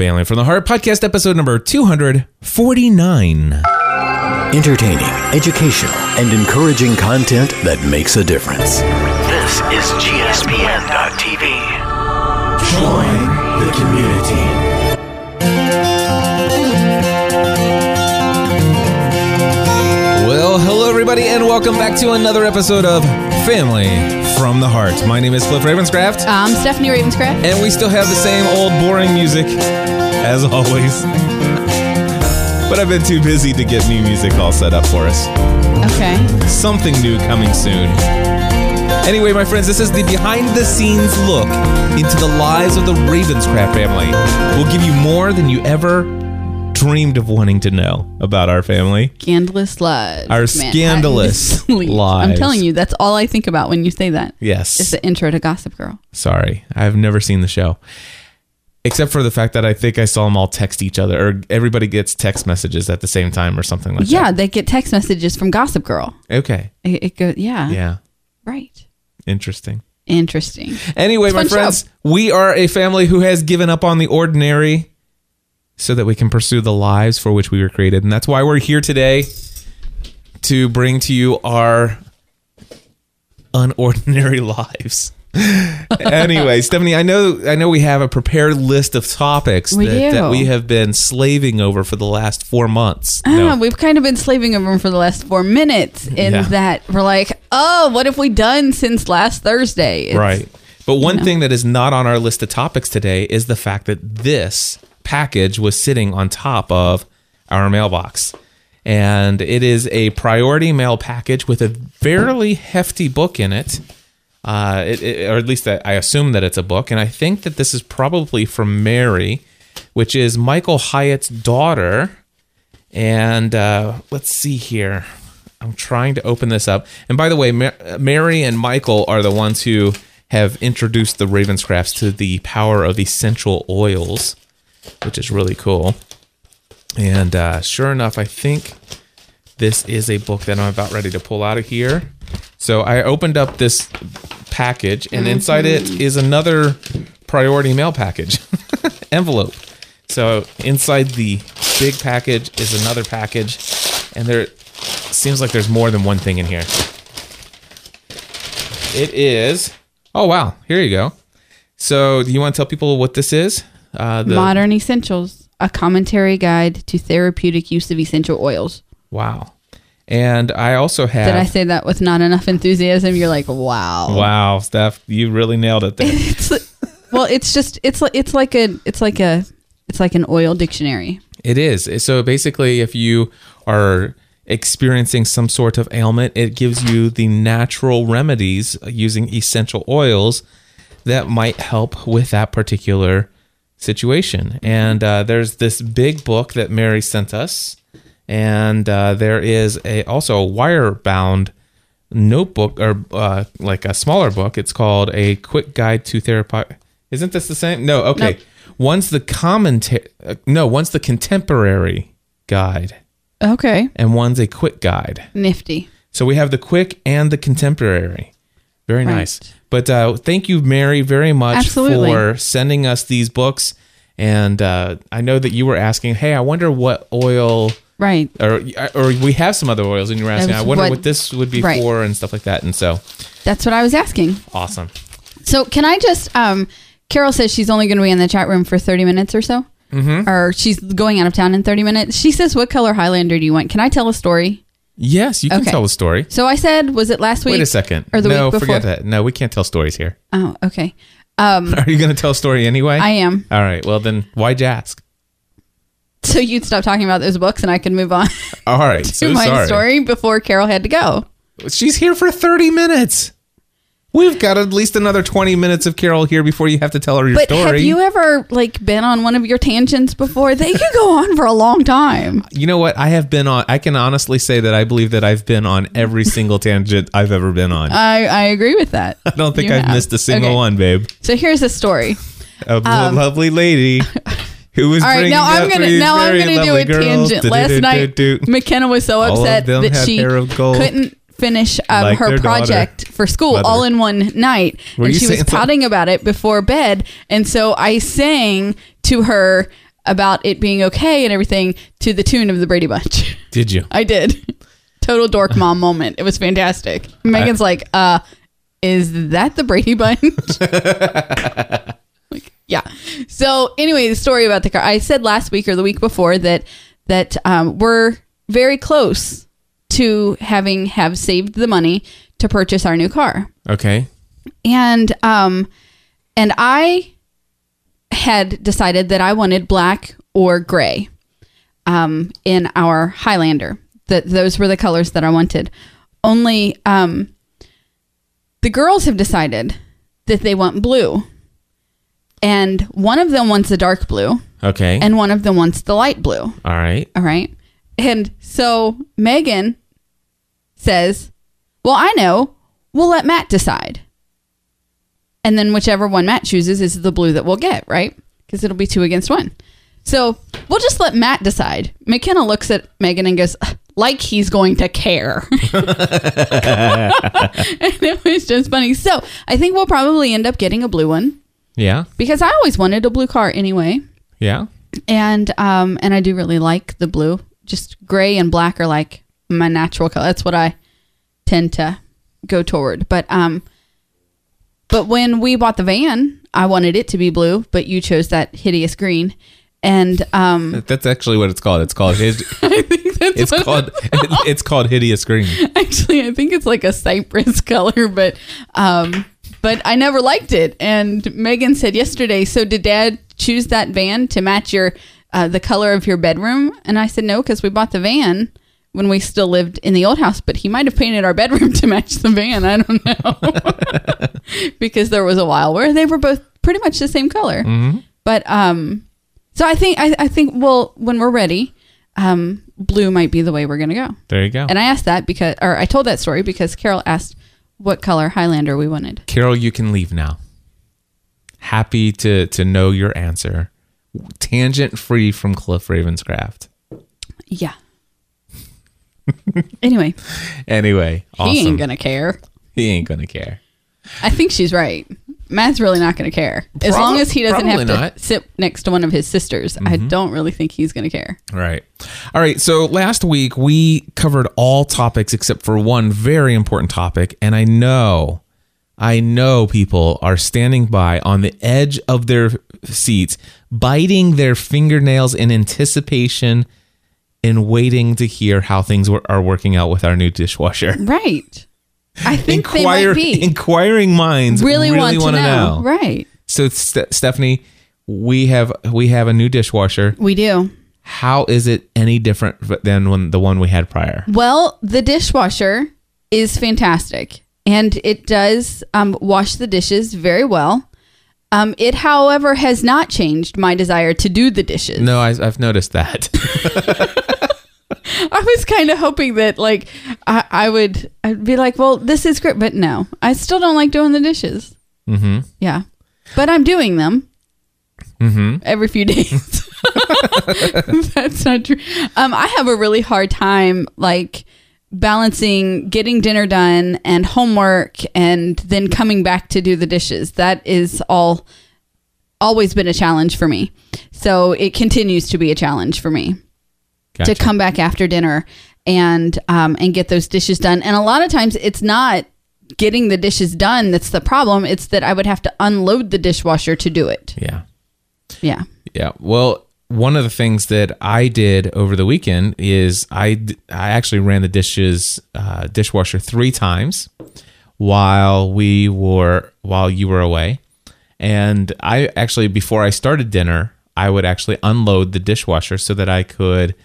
Family from the Heart podcast, episode number 249. Entertaining, educational, and encouraging content that makes a difference. This is GSPN.TV. Join the community. Well, hello, everybody, and welcome back to another episode of Family from the Heart. My name is Cliff Ravenscraft, I'm Stephanie Ravenscraft. and we still have the same old boring music as always. But I've been too busy to get new music all set up for us. Okay. Something new coming soon. Anyway, my friends, this is the behind the scenes look into the lives of the Ravenscraft family. We'll give you more than you ever dreamed of wanting to know about our family. Scandalous lives. Our Man, scandalous lives. I'm telling you, that's all I think about when you say that. Yes. It's the intro to Gossip Girl. Sorry, I've never seen the show. Except for the fact that I think I saw them all text each other, or everybody gets text messages at the same time, or something like that. Yeah, they get text messages from Gossip Girl. Okay. It, it goes, yeah, Yeah. right. Interesting. Interesting. Anyway, my friends, we are a family who has given up on the ordinary so that we can pursue the lives for which we were created. And that's why we're here today to bring to you our unordinary lives. anyway, Stephanie, I know I know we have a prepared list of topics We that, that we have been slaving over for the last four months. Ah, No. we've kind of been slaving over them for the last four minutes in Yeah. that we're like, oh, what have we done since last Thursday? It's- Right. But one know. thing that is not on our list of topics today is the fact that this package was sitting on top of our mailbox. And it is a priority mail package with a fairly hefty book in it. Uh, it, it- or at least I assume that it's a book. And I think that this is probably from Mary, which is Michael Hyatt's daughter. And uh, let's see here. I'm trying to open this up. And by the way, Ma- Mary and Michael are the ones who have introduced the Ravenscrafts to the power of essential oils, which is really cool. And uh, sure enough, I think this is a book that I'm about ready to pull out of here. So I opened up this package, and inside it is another priority mail package envelope. So inside the big package is another package, and there seems like there's more than one thing in here. It is. Oh wow! Here you go. So, do you want to tell people what this is? Uh, the, Modern Essentials, a commentary guide to therapeutic use of essential oils. Wow. And I also have. Did I say that with not enough enthusiasm? You're like, wow. Wow, Steph, you really nailed it there. It's well, it's just it's like it's like a it's like a it's like an oil dictionary. It is. So basically, if you are experiencing some sort of ailment, it gives you the natural remedies using essential oils that might help with that particular situation. And uh, there's this big book that Mary sent us, and uh, there is a also a wire bound notebook or uh, like a smaller book. It's called a quick guide to therapy. Isn't this the same? No. Okay. Nope. One's the commentary. Uh, no, one's the contemporary guide, Okay, and one's a quick guide. nifty. So we have the quick and the contemporary. Very Right. nice. But uh, thank you, Mary, very much Absolutely. for sending us these books. And uh, I know that you were asking, hey, I wonder what oil, Right. or or we have some other oils, and you were asking, I wonder what- what, this would be Right. for, and stuff like that. And so, That's what I was asking. awesome. So can I just? Um, Carol says she's only going to be in the chat room for thirty minutes or so, mm-hmm. or she's going out of town in thirty minutes. She says, "What color Highlander do you want?" Can I tell a story? Yes, you can Okay. tell a story. So I said, was it last week? Wait a second. Or the no, week before? forget that. No, we can't tell stories here. Oh, okay. Um, Are you going to tell a story anyway? I am. All right. Well, then why'd you ask? So you'd stop talking about those books, and I could move on All right. to so my sorry. story before Carol had to go. She's here for 30 minutes. We've got at least another 20 minutes of Carol here before you have to tell her your story. But story. have you ever like been on one of your tangents before? They could go on for a long time. You know what? I have been on, I can honestly say that I believe that I've been on every single tangent I've ever been on. I, I agree with that. I don't think you I've have. missed a single Okay. one, babe. So here's a story. A um, lovely lady who was All right, now I'm gonna now I'm gonna do a girls. tangent. Last night, McKenna was so upset that she hair of gold. couldn't finish um, Like her their daughter. project for school Mother. all in one night, Were and she was pouting about it before bed. And so I sang to her about it being okay and everything to the tune of the Brady Bunch. Did you? I did. Total dork mom moment. It was fantastic. Megan's like, uh, is that the Brady Bunch? like, yeah. So anyway, the story about the car. I said last week or the week before that that um, we're very close to having have saved the money to purchase our new car Okay. and um and i had decided that i wanted black or gray um in our highlander that those were the colors that i wanted only um the girls have decided that they want blue and one of them wants the dark blue Okay. and one of them wants the light blue All right. all right. And so Megan says, Well, I know. We'll let Matt decide. And then whichever one Matt chooses is the blue that we'll get, right? Because it'll be two against one. So we'll just let Matt decide. McKenna looks at Megan and goes, like he's going to care. and it was just funny. So I think we'll probably end up getting a blue one Yeah. because I always wanted a blue car anyway Yeah. and um and I do really like the blue. Just gray and black are like my natural color. That's what I tend to go toward. But um but when we bought the van, I wanted it to be blue, but you chose that hideous green. And um That's actually what it's called. It's called hid- I think that's it's called it's called hideous green. actually I think it's like a cypress color, but um but I never liked it. And Megan said yesterday, so did dad choose that van to match your uh, the color of your bedroom? And I said no, because we bought the van when we still lived in the old house, but he might have painted our bedroom to match the van. I don't know. because there was a while where they were both pretty much the same color. But um so I think I, I think well when we're ready, um blue might be the way we're gonna go. There you go. And I asked that because, or I told that story because Carol asked what color Highlander we wanted. Carol, you can leave now. Happy to to know your answer. Tangent free from Cliff Ravenscraft. Yeah. anyway, Anyway, awesome. he ain't gonna care. He ain't gonna care. I think she's right. Matt's really not gonna care as Prob- long as he doesn't have to not. Mm-hmm. sit next to one of his sisters. I don't really think he's gonna care. Right. All right. So last week we covered all topics except for one very important topic. And I know, I know people are standing by on the edge of their seats, biting their fingernails in anticipation and waiting to hear how things were, are working out with our new dishwasher. Right. I think Inquire, they might be inquiring minds really, want to wanna know. Right. So Ste- Stephanie, we have we have a new dishwasher. We do. How is it any different than when the one we had prior? Well, the dishwasher is fantastic and it does um, wash the dishes very well. Um, it, however, has not changed my desire to do the dishes. No, I, I've noticed that. I was kind of hoping that, like, I, I would, I'd be like, well, this is great, but no, I still don't like doing the dishes. mm-hmm. Yeah, but I'm doing them Mm-hmm. every few days. That's not true. Um, I have a really hard time, like, balancing getting dinner done and homework and then coming back to do the dishes. That is all always been a challenge for me. So it continues to be a challenge for me Gotcha. to come back after dinner and um, and get those dishes done. And a lot of times it's not getting the dishes done that's the problem. It's that I would have to unload the dishwasher to do it. Yeah. Yeah. Yeah. Well, one of the things that I did over the weekend is I, I actually ran the dishes uh, dishwasher three times while we were while you were away, and I actually before I started dinner I would actually unload the dishwasher so that I could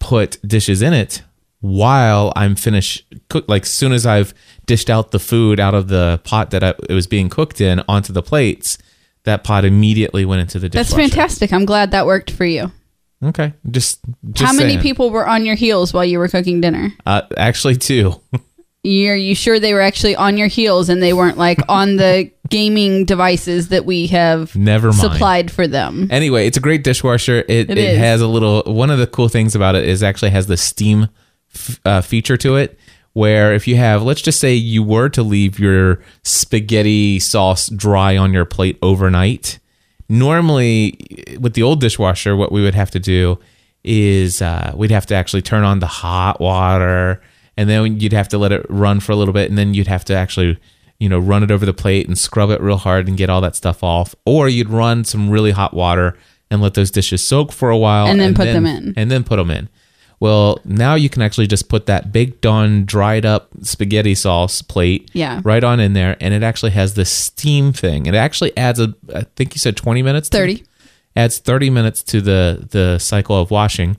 put dishes in it while I'm finished cook like as soon as I've dished out the food out of the pot that I, it was being cooked in onto the plates that pot immediately went into the dishwasher. That's fantastic. I'm glad that worked for you. Okay, just, just How many saying. people were on your heels while you were cooking dinner? Uh, actually, two. You're you sure they were actually on your heels and they weren't like on the gaming devices that we have Never mind. supplied for them? Anyway, it's a great dishwasher. It, It has a little. One of the cool things about it is actually has the steam f- uh, feature to it, where if you have, let's just say you were to leave your spaghetti sauce dry on your plate overnight, normally with the old dishwasher, what we would have to do is uh, we'd have to actually turn on the hot water, and then you'd have to let it run for a little bit, and then you'd have to actually you know run it over the plate and scrub it real hard and get all that stuff off, or you'd run some really hot water and let those dishes soak for a while, And then put them in. and then put them in. Well, now you can actually just put that big done dried up spaghetti sauce plate Yeah. right on in there and it actually has this steam thing. It actually adds a I think you said 20 minutes to- 30. adds 30 minutes to the the cycle of washing.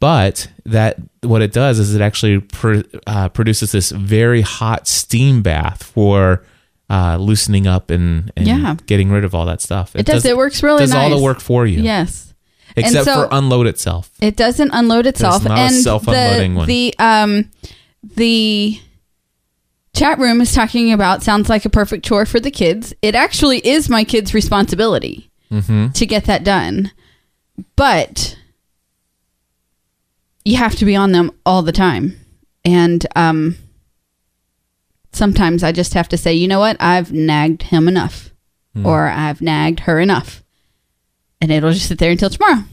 But that what it does is it actually pr- uh, produces this very hot steam bath for uh, loosening up and, and Yeah. getting rid of all that stuff. It does. It works really does all the work for you. Yes. Except so- for unload itself. It doesn't unload itself. not a and self-unloading the, one. The um the chat room is talking about sounds like a perfect chore for the kids. It actually is my kids' responsibility Mm-hmm. to get that done. But you have to be on them all the time. And um sometimes I just have to say, you know what? I've nagged him enough. Hmm. Or I've nagged her enough. And it'll just sit there until tomorrow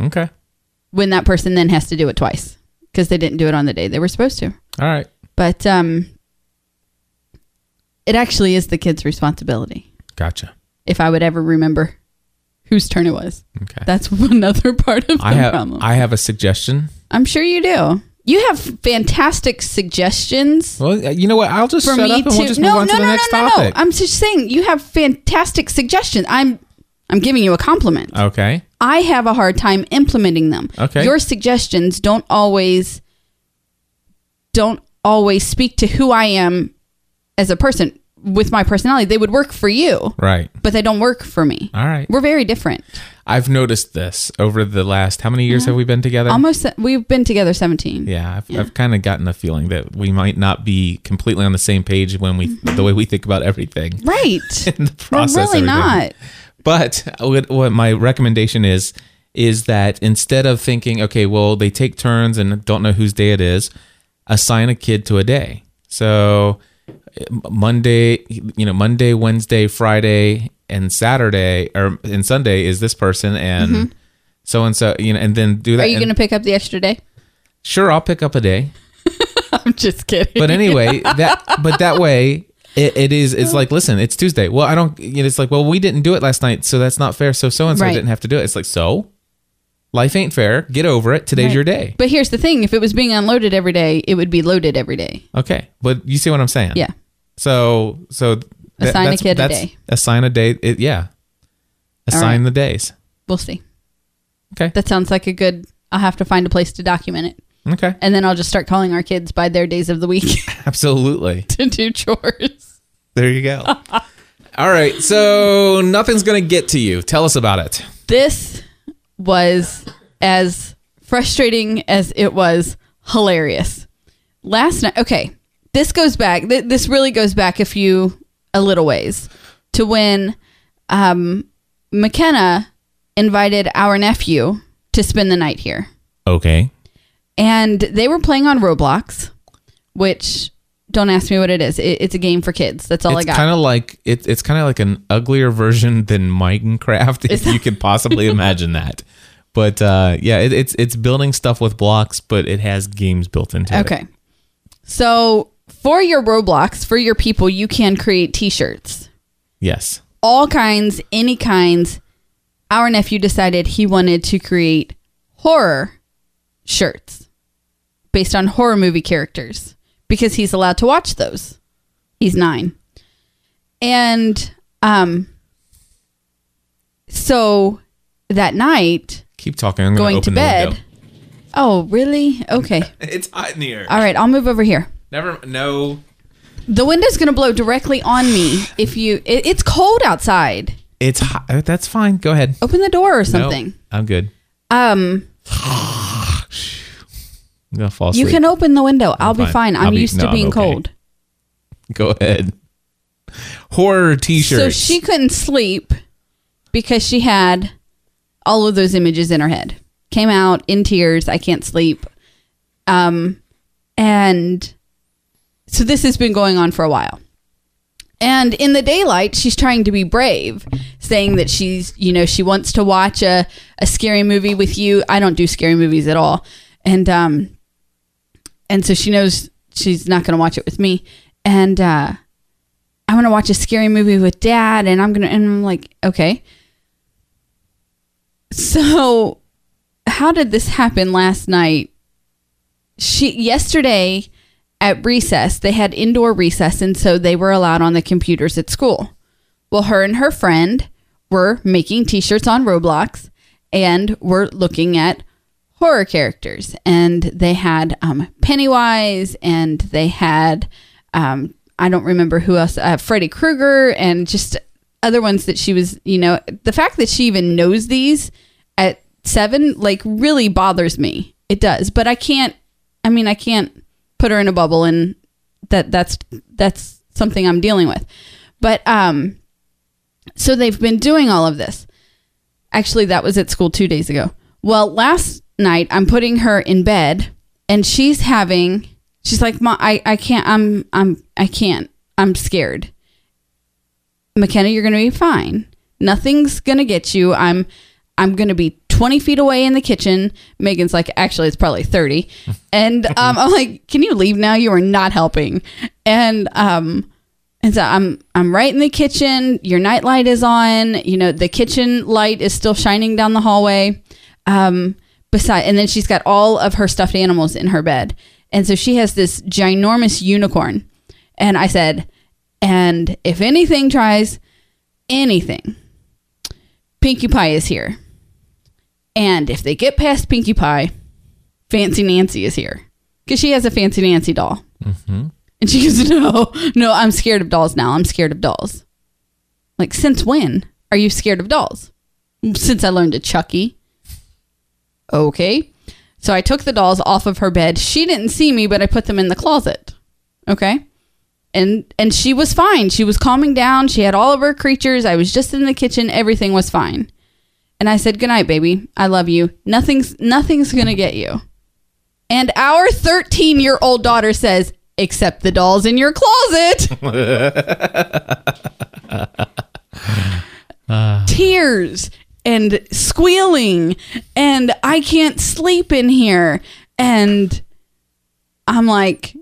Okay. when that person then has to do it twice because they didn't do it on the day they were supposed to. All right. But um, it actually is the kid's responsibility. Gotcha. If I would ever remember whose turn it was, Okay. that's another part of the I have problem. I have a suggestion. I'm sure you do. You have fantastic suggestions Well, you know what? I'll just for shut me up and to. we'll just no, move on no, to the no, next no, no, topic. no. I'm just saying you have fantastic suggestions. I'm I'm giving you a compliment. okay. I have a hard time implementing them. Okay. Your suggestions don't always don't always speak to who I am as a person with my personality. They would work for you, Right. but they don't work for me. All right. We're very different. I've noticed this over the last how many years have we been together? Almost we've been together 17. yeah, I've, I've kind of gotten a feeling that we might not be completely on the same page when we the way we think about everything. Right. In the We're process, really everything. But what, what my recommendation is is that instead of thinking, okay, well, they take turns and don't know whose day it is, assign a kid to a day. So Monday, you know, Monday, Wednesday, Friday, and Saturday or and Sunday is this person and so and so, you know, and then do that. Are you going to pick up the extra day? Sure, I'll pick up a day. I'm just kidding. But anyway, that but that way it, it is it's oh. like listen, it's Tuesday. Well, I don't you know, it's like, well, we didn't do it last night, so that's not fair. So so and so Right. didn't have to do it. It's like, so life ain't fair. Get over it. Today's Right. your day. But here's the thing: if it was being unloaded every day, it would be loaded every day. Okay. But you see what I'm saying? Yeah. So so th- Assign a that's- kid a that's- day. Assign a day. It, yeah. Assign the days. We'll see. Okay. That sounds like a good. I'll have to find a place to document it. Okay. And then I'll just start calling our kids by their days of the week Absolutely. to do chores. There you go. All right. So nothing's gonna get to you. Tell us about it. This was as frustrating as it was hilarious. Last night, okay, this goes back, th- this really goes back a few, a little ways to when um, McKenna invited our nephew to spend the night here. Okay. and they were playing on Roblox, which don't ask me what it is. It, it's a game for kids. That's all it's I got. kind of like it, it's kind of like an uglier version than Minecraft, if you could possibly imagine that. But uh, yeah, it, it's it's building stuff with blocks, but it has games built into it. okay. So for your Roblox, for your people, you can create T-shirts, Yes. all kinds, any kinds. Our nephew decided he wanted to create horror shirts based on horror movie characters because he's allowed to watch those. He's nine. And um so that night Keep talking. I'm going to bed. the. Oh, really? Okay. It's hot in here. All right, I'll move over here. Never. No. The window's going to blow directly on me if you it, it's cold outside. It's hot. That's fine. Go ahead. Open the door or something. I'm good. Um Fall asleep. you can open the window. I'll be fine. fine. I'm I'll be- used no, to I'm being okay. cold. Go ahead. Horror T-shirts. So she couldn't sleep because she had all of those images in her head. Came out in tears. I can't sleep. Um, and so this has been going on for a while. And in the daylight, she's trying to be brave, saying that she's, you know, she wants to watch a, a scary movie with you. I don't do scary movies at all. And um and so she knows she's not gonna watch it with me. And uh I'm gonna watch a scary movie with dad and I'm gonna and I'm like, okay. So how did this happen last night? She yesterday at recess, they had indoor recess, and so they were allowed on the computers at school. Well, her and her friend were making t shirts on Roblox and were looking at horror characters. And they had um, Pennywise and they had, um, I don't remember who else, uh, Freddy Krueger and just other ones that she was, you know, the fact that she even knows these at seven, like, really bothers me. It does. But I can't, I mean, I can't put her in a bubble and that that's that's something I'm dealing with. But um so they've been doing all of this. Actually, that was at school 2 days ago. Well, last night I'm putting her in bed and she's having she's like, "Mom, I I can't I'm I'm I can't. I'm scared." McKenna, you're going to be fine. Nothing's going to get you. I'm I'm going to be 20 feet away in the kitchen. Megan's like, actually, it's probably 30. And um, I'm like, can you leave now? You are not helping. And, um, and so I'm, I'm right in the kitchen. Your night light is on. You know, the kitchen light is still shining down the hallway. Um, beside, and then she's got all of her stuffed animals in her bed. And so she has this ginormous unicorn. And I said, and if anything tries anything, Pinkie Pie is here. And if they get past Pinkie Pie, Fancy Nancy is here because she has a Fancy Nancy doll. Mm-hmm. And she goes, "No, no, I'm scared of dolls now. I'm scared of dolls." Like, since when are you scared of dolls? Since I learned to Chucky. Okay, so I took the dolls off of her bed. She didn't see me, but I put them in the closet. Okay, and and she was fine. She was calming down. She had all of her creatures. I was just in the kitchen. Everything was fine. And I said, "Good night, baby. I love you. Nothing's nothing's going to get you." And our 13-year-old daughter says, "Except the dolls in your closet." Tears and squealing and I can't sleep in here and I'm like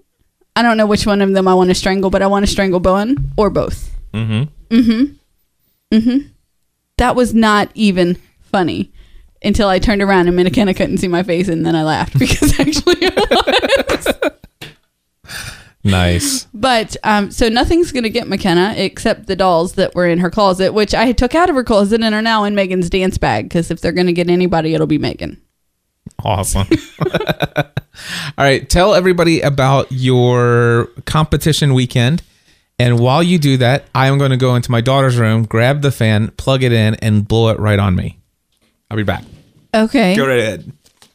I don't know which one of them I want to strangle, but I want to strangle Bowen or both. Mm-hmm. Mm-hmm. Mm-hmm. That was not even funny until I turned around and McKenna couldn't see my face, and then I laughed because actually it was. Nice. But um, so nothing's gonna get McKenna except the dolls that were in her closet, which I took out of her closet and are now in Megan's dance bag. Because if they're gonna get anybody, it'll be Megan. Awesome. All right. Tell everybody about your competition weekend. And while you do that, I am going to go into my daughter's room, grab the fan, plug it in, and blow it right on me. I'll be back. Okay. Go right ahead.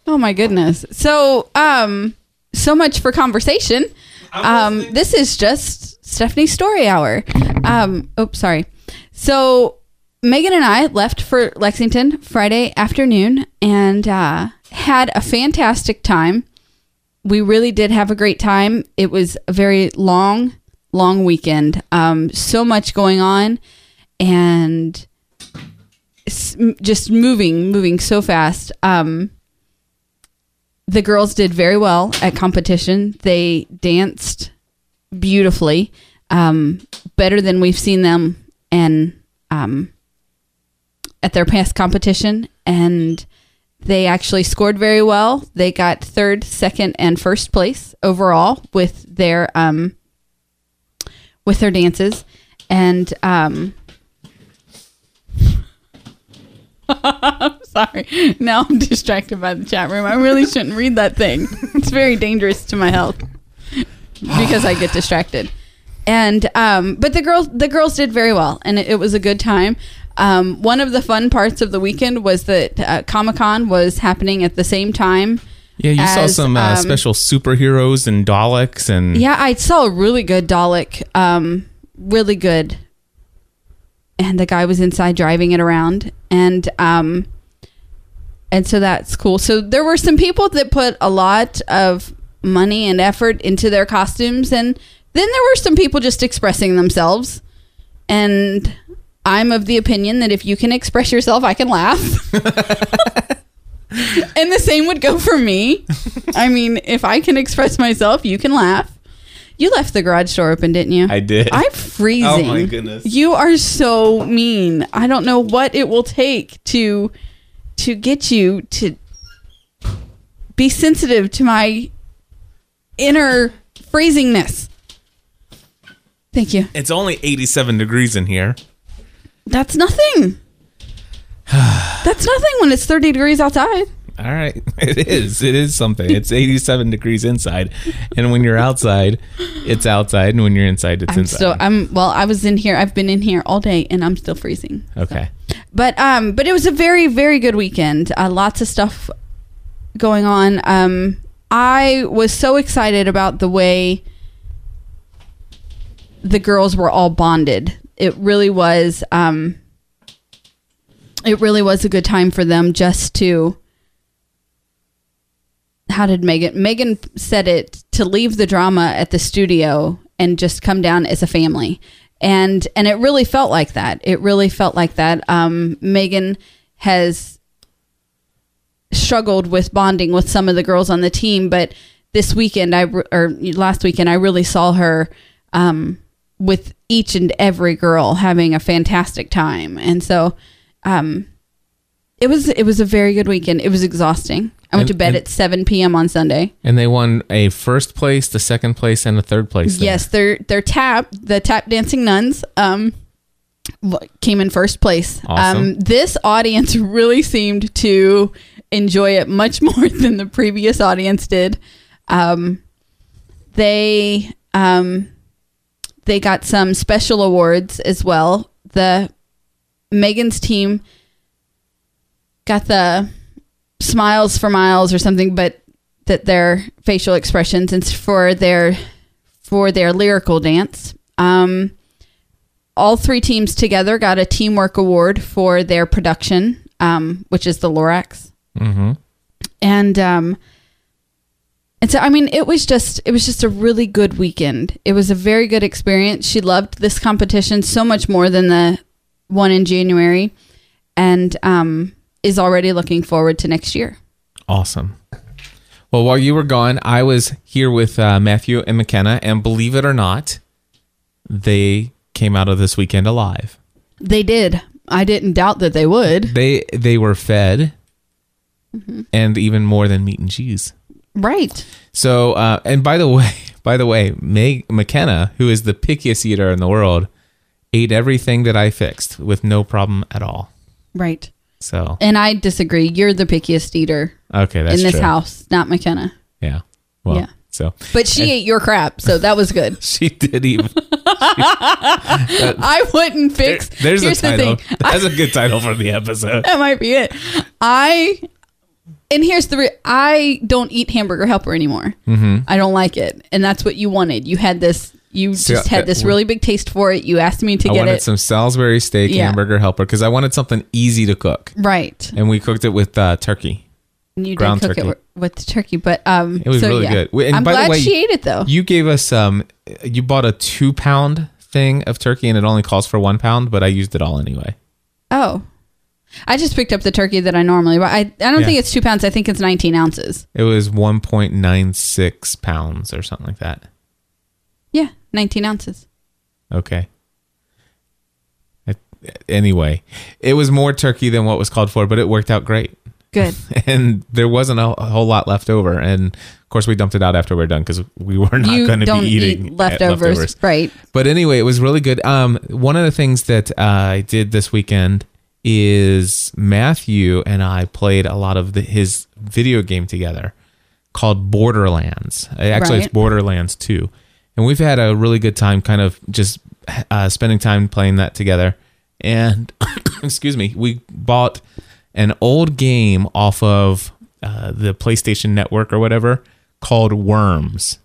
Oh my goodness. So, um, so much for conversation. Um, this is just Stephanie's story hour. Um, oops, sorry. So Megan and I left for Lexington Friday afternoon and uh, had a fantastic time. We really did have a great time. It was a very long, long weekend. Um, so much going on, and just moving, moving so fast. Um, the girls did very well at competition. They danced beautifully, um, better than we've seen them and um, at their past competition. And they actually scored very well. They got third, second, and first place overall with their um, with their dances. And um, sorry, now I'm distracted by the chat room. I really shouldn't read that thing. It's very dangerous to my health because I get distracted. And um, but the girls the girls did very well, and it, it was a good time. Um, one of the fun parts of the weekend was that uh, Comic Con was happening at the same time. Yeah, you saw some uh, um, special superheroes and Daleks and Yeah, I saw a really good Dalek, um, really good. And the guy was inside driving it around, and um, and so that's cool. So there were some people that put a lot of money and effort into their costumes, and then there were some people just expressing themselves. and I'm of the opinion that if you can express yourself, I can laugh. and the same would go for me. I mean, if I can express myself, you can laugh. You left the garage door open, didn't you? I did. I'm freezing. Oh my goodness. You are so mean. I don't know what it will take to to get you to be sensitive to my inner freezingness. Thank you. It's only 87 degrees in here. That's nothing. That's nothing when it's 30 degrees outside. All right. It is. It is something. It's 87 degrees inside. And when you're outside, it's outside. And when you're inside, it's I'm inside. still I'm well, I was in here. I've been in here all day and I'm still freezing. okay. But um, but it was a very very good weekend. Uh, lots of stuff going on. Um, I was so excited about the way the girls were all bonded. It really was. Um, it really was a good time for them just to. How did Megan? Megan said it to leave the drama at the studio and just come down as a family, and and it really felt like that. It really felt like that. Um, Megan has struggled with bonding with some of the girls on the team, but this weekend I or last weekend I really saw her um, with each and every girl having a fantastic time, and so um, it was it was a very good weekend. It was exhausting. I went And- to bed at seven p.m. on Sunday. And they won a first place, the second place, and a third place. there. Yes, their their tap the tap dancing nuns um came in first place. Awesome. Um, this audience really seemed to enjoy it much more than the previous audience did. Um, they um, they got some special awards as well. The Megan's team got the smiles for miles or something, but that their facial expressions and for their for their lyrical dance. Um, all three teams together got a teamwork award for their production, um, which is the Lorax. Mhm. And um, and so I mean, it was just it was just a really good weekend. It was a very good experience. She loved this competition so much more than the one in January, and um, is already looking forward to next year. Awesome. Well, while you were gone, I was here with uh, Matthew and McKenna, and believe it or not, they came out of this weekend alive. They did. I didn't doubt that they would. They they were fed, Mm-hmm. and even more than meat and cheese. Right. So, uh, and by the way, by the way, Meg, McKenna, who is the pickiest eater in the world, ate everything that I fixed with no problem at all. Right. So, And I disagree. You're the pickiest eater okay, that's in this true. house, not McKenna. Yeah. Well, Yeah. so But she ate your crap, so that was good. she did even. I wouldn't There- fix. there's here's a title. the thing. That's a good title for the episode. That might be it. I and here's the re- I don't eat hamburger helper anymore. Mm-hmm. I don't like it, and that's what you wanted. You had this. You See, just had this really big taste for it. You asked me to get it. I get wanted it some Salisbury steak Yeah. hamburger helper because I wanted something easy to cook, right. and we cooked it with uh, turkey. And you ground did cook turkey. it with the turkey, but um, It was so, really yeah. good. And I'm by the glad way, she ate it though. You gave us um, you bought a two pound thing of turkey, and it only calls for one pound, but I used it all anyway. oh, I just picked up the turkey that I normally buy. I I don't Yeah. think it's two pounds. I think it's 19 ounces. It was one point nine six pounds or something like that. Yeah, 19 ounces. Okay. It- Anyway, it was more turkey than what was called for, but it worked out great. Good. and there wasn't a, a whole lot left over. And of course, we dumped it out after we are done because we were not going to be eating eat leftovers, right? But anyway, it was really good. Um, one of the things that uh, I did this weekend is Matthew and I played a lot of the, his video game together called Borderlands. Uh, Actually, Right. it's Borderlands 2. And we've had a really good time kind of just uh, spending time playing that together. And, excuse me, we bought an old game off of uh, the PlayStation Network or whatever called Worms.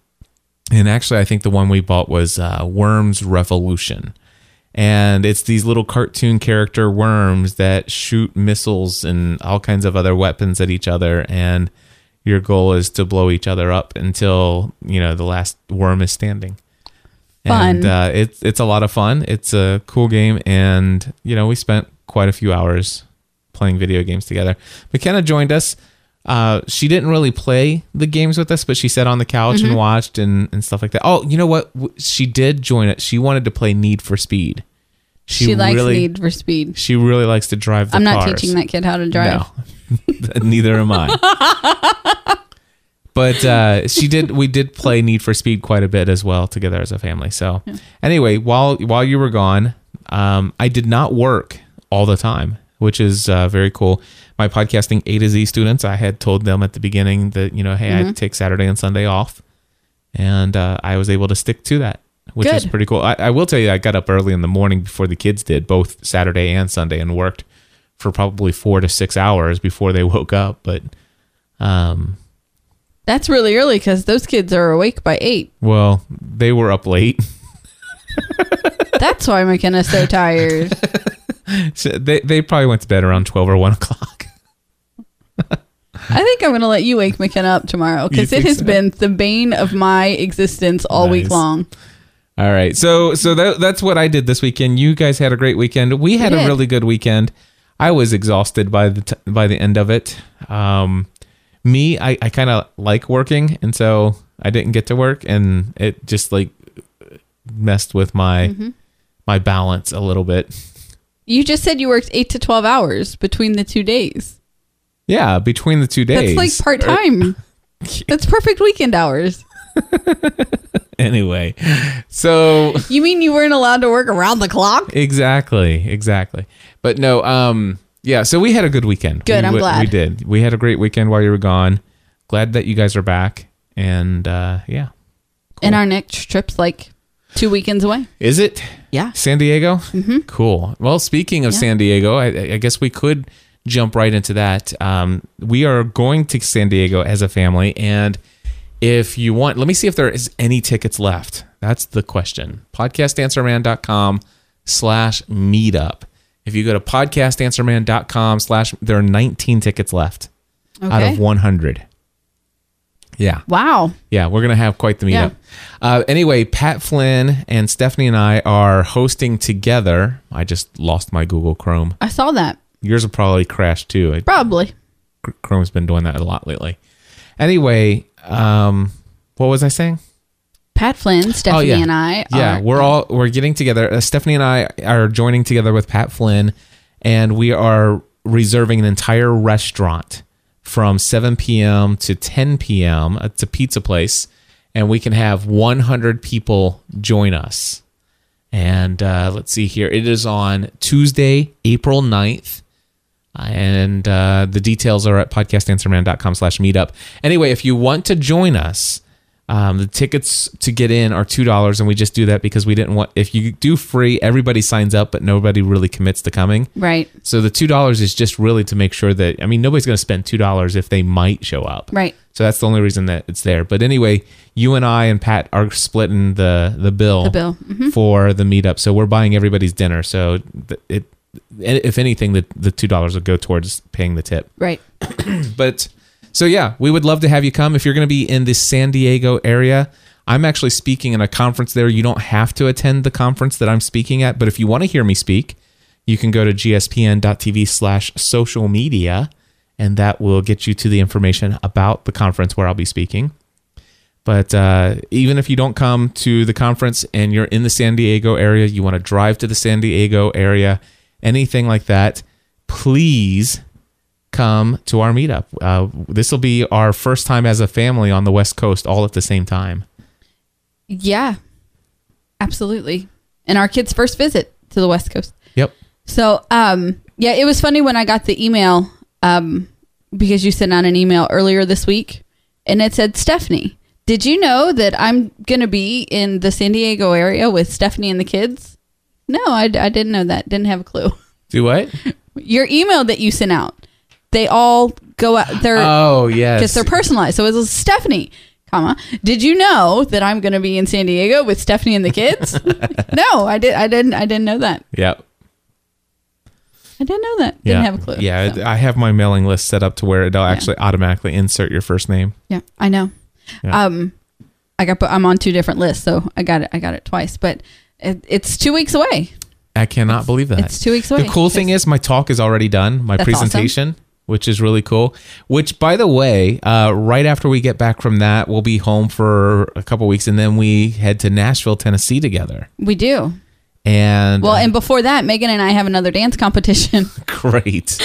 And actually, I think the one we bought was uh, Worms Revolution. And it's these little cartoon character worms that shoot missiles and all kinds of other weapons at each other. And your goal is to blow each other up until, you know, the last worm is standing. Fun. And uh, it's it's a lot of fun. It's a cool game, and you know we spent quite a few hours playing video games together. McKenna joined us. Uh, she didn't really play the games with us, but she sat on the couch Mm-hmm. and watched and, and stuff like that. Oh, you know what? She did join it. She wanted to play Need for Speed. She, likes really, Need for Speed. She really likes to drive the I'm not cars. teaching that kid how to drive. No, neither am I. but uh, she did. We did play Need for Speed quite a bit as well together as a family. So anyway, while while you were gone, um, I did not work all the time, which is uh, very cool. My podcasting A to Z students, I had told them at the beginning that you know, hey, Mm-hmm. I take Saturday and Sunday off, and uh, I was able to stick to that. Which is pretty cool. I, I will tell you, I got up early in the morning before the kids did, both Saturday and Sunday, and worked for probably four to six hours before they woke up. But, um, That's really early because those kids are awake by eight. well, they were up late. That's why McKenna's so tired. So they, they probably went to bed around 12 or 1 o'clock. I think I'm going to let you wake McKenna up tomorrow because it has so? been the bane of my existence all week long. All right. So so that, that's what I did this weekend. You guys had a great weekend. We had a really good weekend. I was exhausted by the t- by the end of it. Um, me, I, I kind of like working, and so I didn't get to work, and it just like messed with my Mm-hmm. my balance a little bit. You just said you worked eight to 12 hours between the two days. Yeah, between the two days. That's like part time. That's perfect weekend hours. Anyway, so You mean you weren't allowed to work around the clock? Exactly, exactly. But no, um, yeah. So we had a good weekend. Good, We, I'm glad. we did. We had a great weekend while you were gone. Glad that you guys are back. And uh, yeah, And our next trip's like two weekends away. is it Yeah. San Diego? Mm-hmm. Cool. Well, speaking of Yeah. San Diego, I, I guess we could jump right into that. Um, we are going to San Diego as a family, and if you want, let me see if there is any tickets left. That's the question. Podcastanswerman.com slash meetup. If you go to podcastanswerman.com slash, there are 19 tickets left out of 100. Yeah. Wow. Yeah, we're gonna have quite the Yeah. meetup. Uh, anyway, Pat Flynn and Stephanie and I are hosting together. I just lost my Google Chrome. I saw that. Yours will probably crash too. Probably. Chrome's been doing that a lot lately. Anyway, um, what was I saying? Pat Flynn, Stephanie, and I. Yeah, we're all we're getting together. Uh, Stephanie and I are joining together with Pat Flynn, and we are reserving an entire restaurant from 7 p.m. to 10 p.m. It's a pizza place, and we can have 100 people join us. And uh, let's see here. It is on Tuesday, April 9th. And uh, the details are at podcastanswerman.com slash meetup. Anyway, if you want to join us, um, the tickets to get in are two dollars, and we just do that because we didn't want. If you do free, everybody signs up, but nobody really commits to coming. Right. So the two dollars is just really to make sure that I mean nobody's going to spend two dollars if they might show up. Right. So that's the only reason that it's there. But anyway, you and I and Pat are splitting the the bill, The bill. Mhm. for the meetup. So we're buying everybody's dinner. So th- it, if anything, the the two dollars would go towards paying the tip. Right. But so yeah, we would love to have you come if you're going to be in the San Diego area. I'm actually speaking in a conference there. You don't have to attend the conference that I'm speaking at, but if you want to hear me speak, you can go to gspn.tv slash social media, and that will get you to the information about the conference where I'll be speaking. But uh, even if you don't come to the conference and you're in the San Diego area, you want to drive to the San Diego area, anything like that, please come to our meetup. Uh, this will be our first time as a family on the West Coast all at the same time. Yeah. Absolutely. And our kid's first visit to the West Coast. Yep. So, um, yeah, it was funny when I got the email, um, because you sent out an email earlier this week and it said, Stephanie, did you know that I'm going to be in the San Diego area with Stephanie and the kids? No, I, I didn't know that. Didn't have a clue. Do what? Your email that you sent out, they all go out. They're Oh, yes. because they're personalized. So it was Stephanie, comma. Did you know that I'm going to be in San Diego with Stephanie and the kids? no, I did. I didn't. I didn't know that. Yep. I didn't know that. Didn't yeah. have a clue. Yeah, So, I have my mailing list set up to where it'll actually automatically insert your first name. yeah, I know. Yeah. Um, I got I'm on two different lists, so I got it. I got it twice, but it, it's two weeks away. I cannot believe that. it's two weeks away. The cool thing is, my talk is already done. My That's presentation, which is really cool. Which, by the way, uh, right after we get back from that, we'll be home for a couple weeks, and then we head to Nashville, Tennessee together. We do. And Well, uh, and before that, Megan and I have another dance competition great.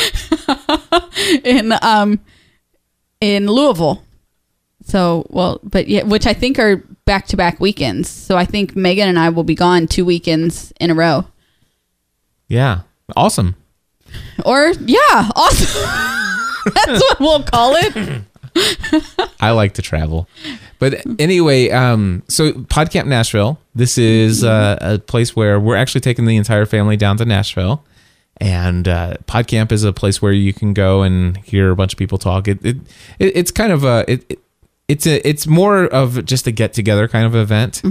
in um in Louisville. So, well, but yeah, which I think are back to back weekends. So I think Megan and I will be gone two weekends in a row. Yeah, awesome. Or yeah, awesome. That's what we'll call it. I like to travel. But anyway, um, so PodCamp Nashville. This is uh, a place where we're actually taking the entire family down to Nashville, and uh, PodCamp is a place where you can go and hear a bunch of people talk. It, it, it it's kind of a it, it it's a it's more of just a get together kind of event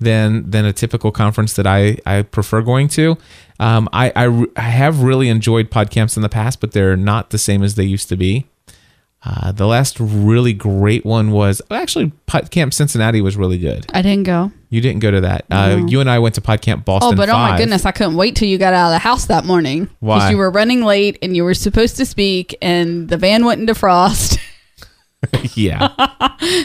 than than a typical conference that I I prefer going to. Um, I, I I have really enjoyed PodCamps in the past, but they're not the same as they used to be. Uh, the last really great one was actually PodCamp Cincinnati was really good. I didn't go. You didn't go to that. Uh, you and I went to PodCamp Boston. Oh, but oh my goodness, I couldn't wait till you got out of the house that morning. Why? Because you were running late and you were supposed to speak, and the van wouldn't defrost. yeah.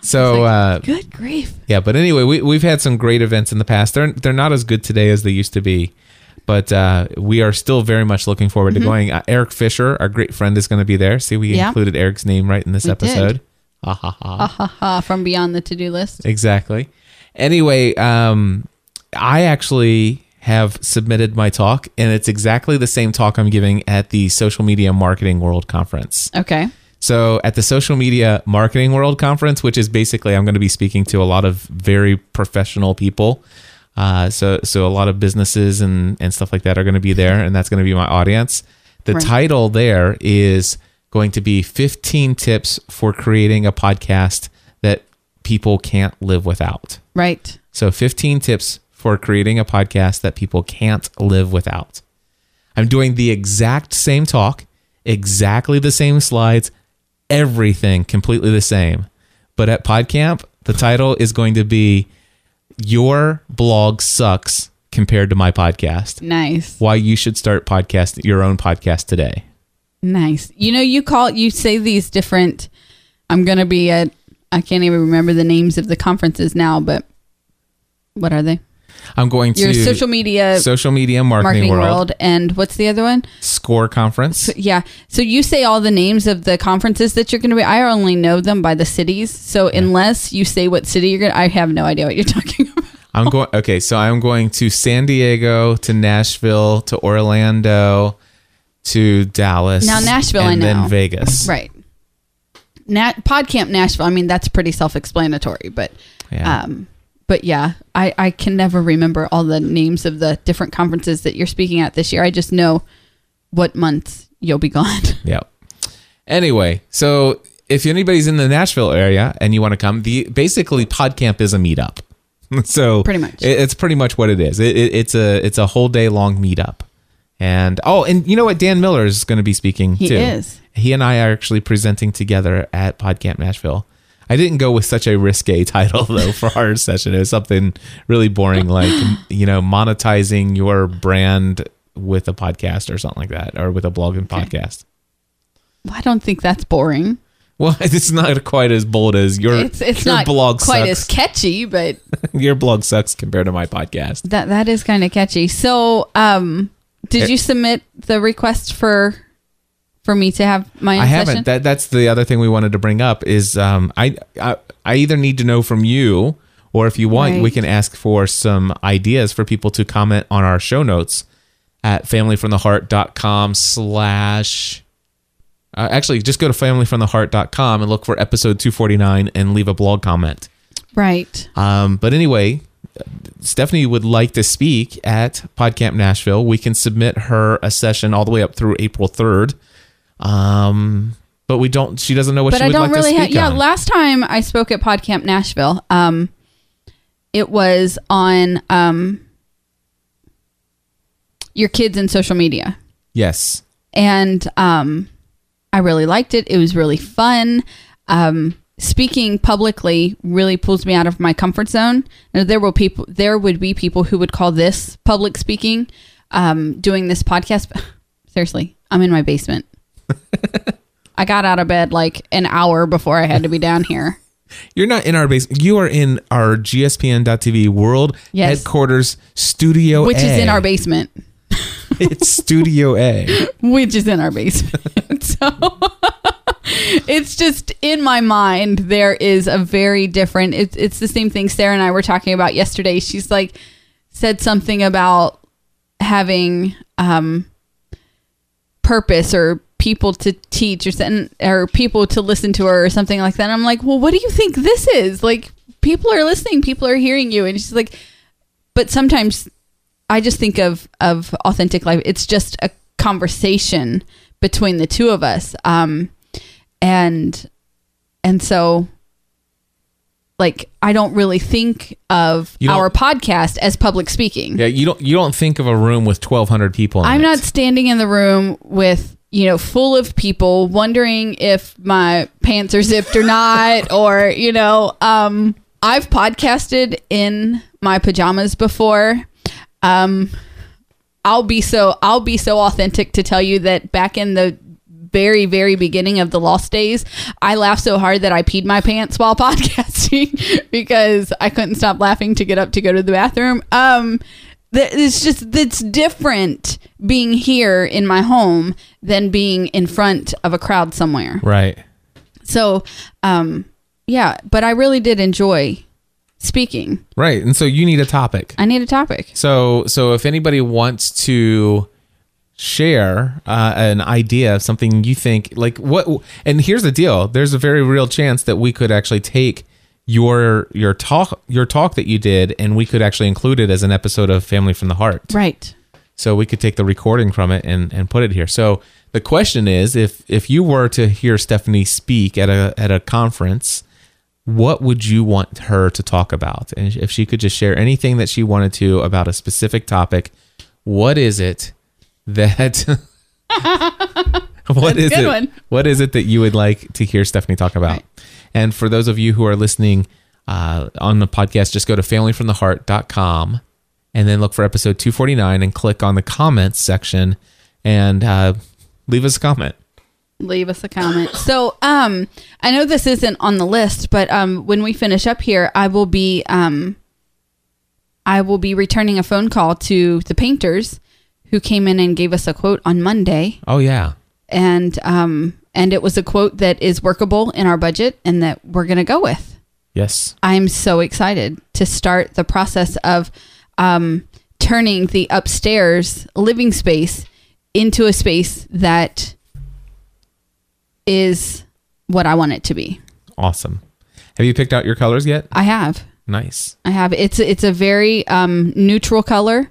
so uh, Good grief. yeah, but anyway, we we've had some great events in the past. They're they're not as good today as they used to be, but uh, we are still very much looking forward Mm-hmm. to going. Uh, Eric Fisher, our great friend, is going to be there. See, we Yeah. included Eric's name right in this We did. episode. Ha ha ha. Haha, from beyond the to do list. Exactly. Anyway, um, I actually have submitted my talk, and it's exactly the same talk I'm giving at the Social Media Marketing World Conference. Okay. So, at the Social Media Marketing World Conference, which is basically I'm going to be speaking to a lot of very professional people. Uh, so, so a lot of businesses and and stuff like that are going to be there, and that's going to be my audience. The Right. title there is going to be 15 tips for creating a podcast that people can't live without. Right. So 15 tips for creating a podcast that people can't live without. I'm doing the exact same talk, exactly the same slides, everything completely the same. But at PodCamp, the title is going to be Your Blog Sucks Compared to My Podcast. Nice. Why you should start podcast your own podcast today. Nice. You know, you call you say these different. I'm gonna be at. I can't even remember the names of the conferences now, but what are they? I'm going to Your social media social media marketing, marketing world, world. and what's the other one? score conference. Yeah. So you say all the names of the conferences that you're going to be. I only know them by the cities. So unless you say what city you're going, to I have no idea what you're talking about. I'm going. Okay, so I'm going to San Diego, to Nashville, to Orlando, to Dallas. Now, Nashville, and I know. then Vegas. Right. Nat PodCamp Nashville. I mean, that's pretty self-explanatory, but Yeah. um, but yeah, I I can never remember all the names of the different conferences that you're speaking at this year. I just know what month you'll be gone. Yep. Anyway, so if anybody's in the Nashville area and you want to come, the basically PodCamp is a meetup. so Pretty much. it- it's pretty much what it is. It, it, it's a it's a whole day long meetup. And oh, and you know what? Dan Miller is going to be speaking too. He too. is. He and I are actually presenting together at PodCamp Nashville. I didn't go with such a risque title though for our session. It was something really boring, like you know, monetizing your brand with a podcast or something like that, or with a blog and podcast. I don't think that's boring. Well, it's not quite as bold as your It's it's your not blog quite as catchy, but your blog sucks compared to my podcast. that that is kind of catchy. So, um, did Eh. you submit the request for for me to have my own I session? haven't. That that's the other thing we wanted to bring up is um I I, I either need to know from you or if you want we can ask for some ideas for people to comment on our show notes at familyfromtheheart.com slash uh, actually just go to familyfromtheheart.com and look for episode 249 and leave a blog comment. right. Um, but anyway, Stephanie would like to speak at PodCamp Nashville. We can submit her a session all the way up through April 3rd. Um, but we don't, she doesn't know what but she I would don't like really to have. speak Yeah, on. last time I spoke at PodCamp Nashville, um, it was on um, your kids and social media, yes. and um, I really liked it. It was really fun. Um, speaking publicly really pulls me out of my comfort zone. And there will people, there would be people who would call this public speaking. Um, doing this podcast, seriously, I'm in my basement. I got out of bed like an hour before I had to be down here. You're not in our base. You are in our GSPN.TV world Yes. headquarters studio, which is in our basement, It's Studio A. which is in our basement. so it's just in my mind, there is a very different, it's, it's the same thing Sarah and I were talking about yesterday. She's like, said something about having um, purpose or people to teach or something, or people to listen to her or something like that. And I'm like, well, what do you think this is? Like, people are listening, people are hearing you. And she's like, but sometimes I just think of of authentic life. It's just a conversation between the two of us, um, and and so like I don't really think of our podcast as public speaking. Yeah, you don't you don't think of a room with 1,200 people. In I'm it. not standing in the room with you know full of people wondering if my pants are zipped or not or you know um I've podcasted in my pajamas before. Um I'll be so I'll be so authentic to tell you that back in the very very beginning of the lost days I laughed so hard that I peed my pants while podcasting because I couldn't stop laughing to get up to go to the bathroom. Um it's just it's different being here in my home than being in front of a crowd somewhere Right. so um yeah but i really did enjoy speaking Right. And so you need a topic. i need a topic So so if anybody wants to share uh, an idea of something you think like what and here's the deal there's a very real chance that we could actually take your your talk your talk that you did and we could actually include it as an episode of family from the heart right so we could take the recording from it and, and put it here. So the question is, if if you were to hear Stephanie speak at a at a conference, what would you want her to talk about? And if she could just share anything that she wanted to about a specific topic, what is it that what is good it? one. What is it that you would like to hear Stephanie talk about? Right. And for those of you who are listening uh, on the podcast, just go to familyfromtheheart.com and then look for episode 249 and click on the comments section and uh, leave us a comment. leave us a comment so um i know this isn't on the list but um when we finish up here i will be um i will be returning a phone call to the painters who came in and gave us a quote on monday Oh, yeah. And um and it was a quote that is workable in our budget and that we're going to go with Yes. i'm so excited to start the process of um turning the upstairs living space into a space that is what i want it to be Awesome. Have you picked out your colors yet? i have Nice. I have. It's it's a very um, neutral color,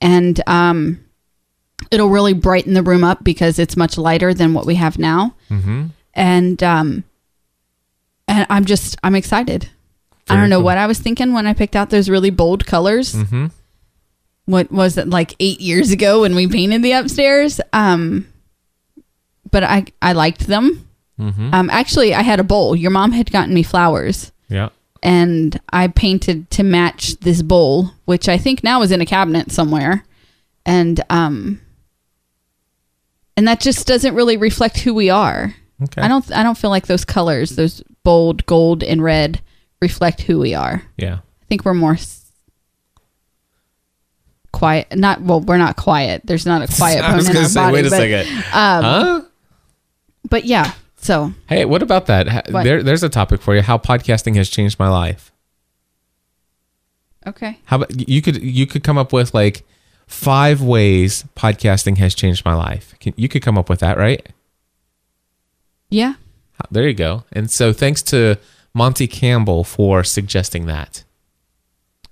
and um, it'll really brighten the room up because it's much lighter than what we have now. Mm-hmm. And um, and I'm just I'm excited. I don't know cool. what I was thinking when I picked out those really bold colors. Mm-hmm. What was it like eight years ago when we painted the upstairs? Um, but I I liked them. Mm-hmm. Um, actually, I had a bowl. Your mom had gotten me flowers Yeah. and I painted to match this bowl, which I think now is in a cabinet somewhere. And um and that just doesn't really reflect who we are. Okay. I don't I don't feel like those colors, those bold gold and red reflect who we are. Yeah. I think we're more s- quiet. Not well, we're not quiet. There's not a quiet I bone was in going our say, body, wait a but, second. Um, huh? but yeah. So Hey, what about that? Ha- What? There, there's a topic for you. How podcasting has changed my life. okay. How about you could you could come up with like five ways podcasting has changed my life. Can, you could come up with that, right? Yeah. There you go. And so thanks to Monty Campbell for suggesting that.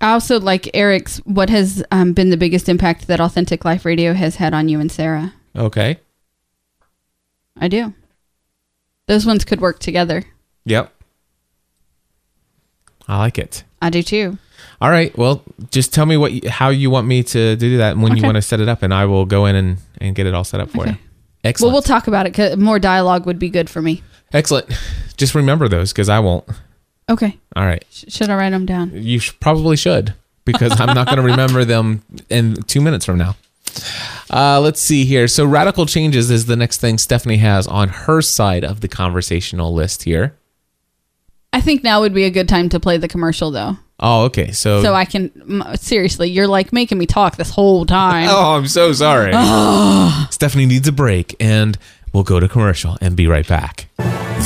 I also like Eric's. What has um, been the biggest impact that Authentic Life Radio has had on you and Sarah? Okay. I do. Those ones could work together. Yep. I like it. I do too. All right. Well, just tell me what you, how you want me to do that and when you want to set it up, and I will go in and, and get it all set up for Okay. you. Excellent. Well, we'll talk about it. Cause more dialogue would be good for me. Excellent. Just remember those because I won't. Okay. All right. Sh- should I write them down? You sh- probably should because I'm not going to remember them in two minutes from now. Uh, let's see here. So, radical changes is the next thing Stephanie has on her side of the conversational list here. I think now would be a good time to play the commercial, though. Oh, okay. So, So I can seriously, you're like making me talk this whole time. oh, I'm so sorry. Stephanie needs a break, and we'll go to commercial and be right back.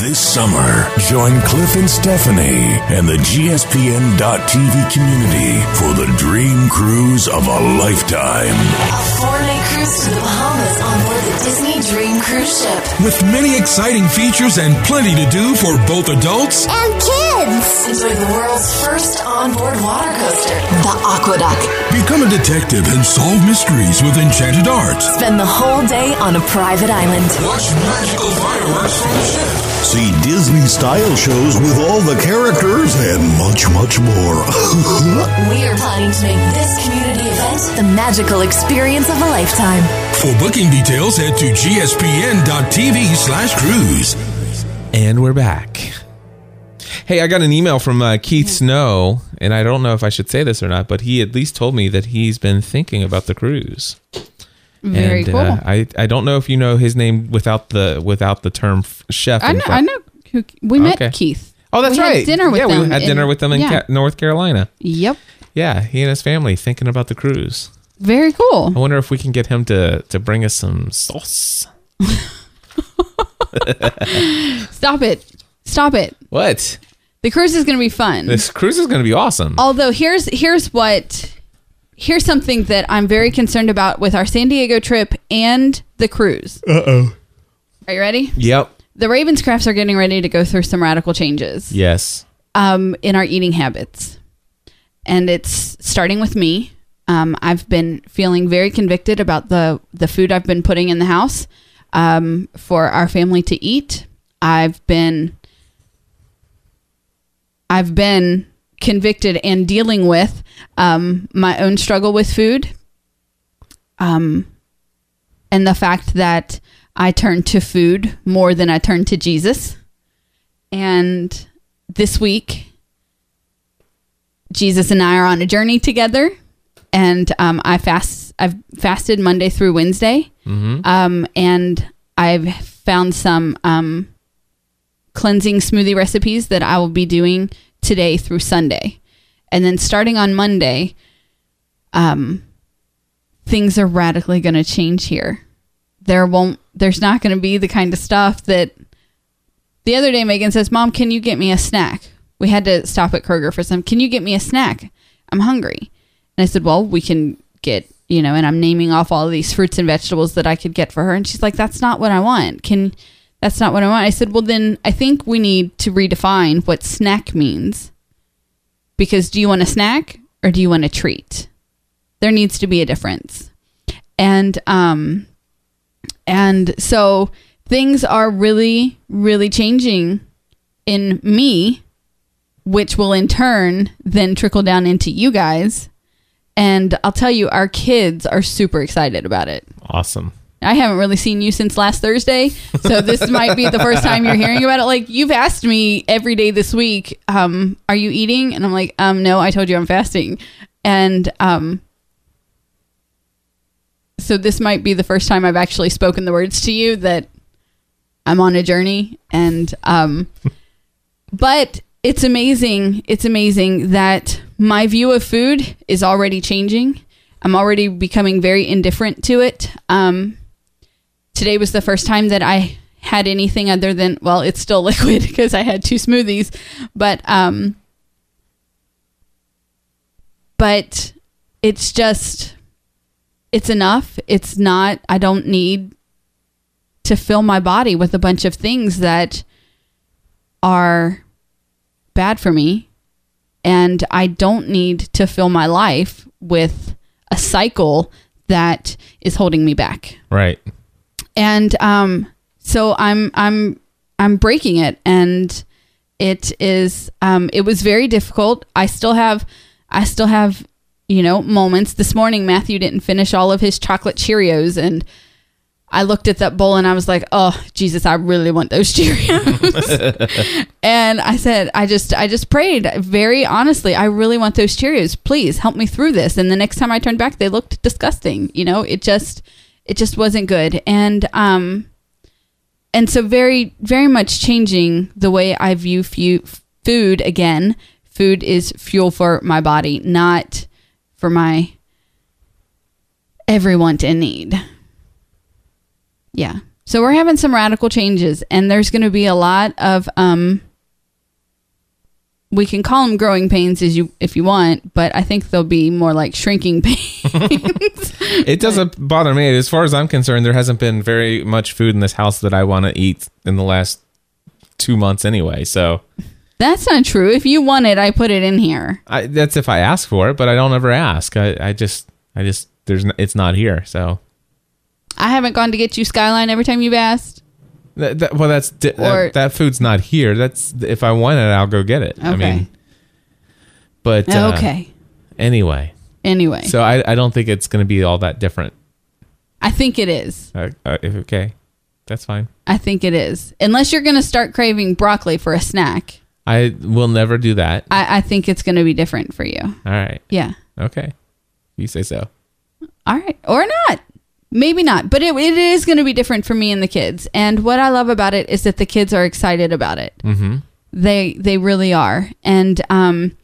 This summer, join Cliff and Stephanie and the GSPN.TV community for the dream cruise of a lifetime. A four-night cruise to the Bahamas on board the Disney Dream Cruise Ship. With many exciting features and plenty to do for both adults And kids! Enjoy the world's first onboard water coaster, the AquaDuck. Become a detective and solve mysteries with Enchanted Arts. Spend the whole day on a private island. Watch magical fireworks from the ship. See Disney style shows with all the characters and much, much more. We are planning to make this community event the magical experience of a lifetime. For booking details, head to gspn.tv slash cruise. And we're back. Hey, I got an email from uh, Keith Snow, and I don't know if I should say this or not, but he at least told me that he's been thinking about the cruise. Very and, cool. Uh, I I don't know if you know his name without the without the term chef. I know. front. I know. Who, we met Okay. Keith. Oh, that's We had right. dinner with yeah, them we had in- dinner with them in yeah. Ca- North Carolina. Yep. Yeah, he and his family thinking about the cruise. Very cool. I wonder if we can get him to to bring us some sauce. Stop it. Stop it. What? The cruise is going to be fun. This cruise is going to be awesome. Although here's here's what here's something that I'm very concerned about with our San Diego trip and the cruise. Uh oh. Are you ready? Yep. The Ravenscrafts are getting ready to go through some radical changes Yes. um, in our eating habits, and it's starting with me. Um, I've been feeling very convicted about the the food I've been putting in the house um, for our family to eat. I've been I've been convicted and dealing with um, my own struggle with food, um, and the fact that I turn to food more than I turn to Jesus. And this week, Jesus and I are on a journey together, and um, I fast. I've fasted Monday through Wednesday, um, and I've found some um, cleansing smoothie recipes that I will be doing today through Sunday, and then starting on Monday, um, things are radically going to change here. There won't. There's not going to be the kind of stuff that the other day, Megan says, Mom, can you get me a snack? We had to stop at Kroger for some. Can you get me a snack? I'm hungry. And I said, Well, we can get, you know, and I'm naming off all of these fruits and vegetables that I could get for her. And she's like, That's not what I want. Can, that's not what I want. I said, Well, then I think we need to redefine what snack means. Because do you want a snack or do you want a treat? There needs to be a difference. And, um, and so things are really, really changing in me, which will in turn then trickle down into you guys. And I'll tell you, our kids are super excited about it. Awesome. I haven't really seen you since last Thursday, so this might be the first time you're hearing about it. Like you've asked me every day this week, um, "Are you eating?" And I'm like, "Um, no, I told you I'm fasting." And um, so this might be the first time I've actually spoken the words to you that I'm on a journey, and um, but it's amazing. It's amazing that my view of food is already changing. I'm already becoming very indifferent to it. Um, today was the first time that I had anything other than well, it's still liquid because I had two smoothies, but um, but it's just it's enough. It's not. I don't need to fill my body with a bunch of things that are bad for me and I don't need to fill my life with a cycle that is holding me back. Right. And um so I'm I'm I'm breaking it and it is um it was very difficult. I still have I still have you know moments this morning Matthew didn't finish all of his chocolate Cheerios and I looked at that bowl and I was like, "Oh, Jesus, I really want those Cheerios." and I said, "I just I just prayed very honestly. I really want those Cheerios. Please help me through this." And the next time I turned back, they looked disgusting. You know, it just it just wasn't good. And um and so very very much changing the way I view food again. Food is fuel for my body, not for my every want and need. Yeah. So we're having some radical changes and there's going to be a lot of um we can call them growing pains as you if you want, but I think they'll be more like shrinking pains. It doesn't bother me. As far as I'm concerned, there hasn't been very much food in this house that I want to eat in the last two months anyway. So That's not true. If you want it, I put it in here. I, that's if I ask for it, but I don't ever ask. I, I just, I just, there's, n- it's not here. So I haven't gone to get you Skyline every time you've asked. That, that, well, that's di- Or- that, that food's not here. That's if I want it, I'll go get it. I Okay. mean, but uh, okay. Anyway, Anyway, so I, I don't think it's going to be all that different. I think it is. Uh, uh, if- okay, that's fine. I think it is. Unless you're going to start craving broccoli for a snack, I will never do that. I, I think it's going to be different for you. All right. Yeah. Okay. You say so. All right. Or not. Maybe not. But it, it is going to be different for me and the kids. And what I love about it is that the kids are excited about it. Mm-hmm. They they really are. And um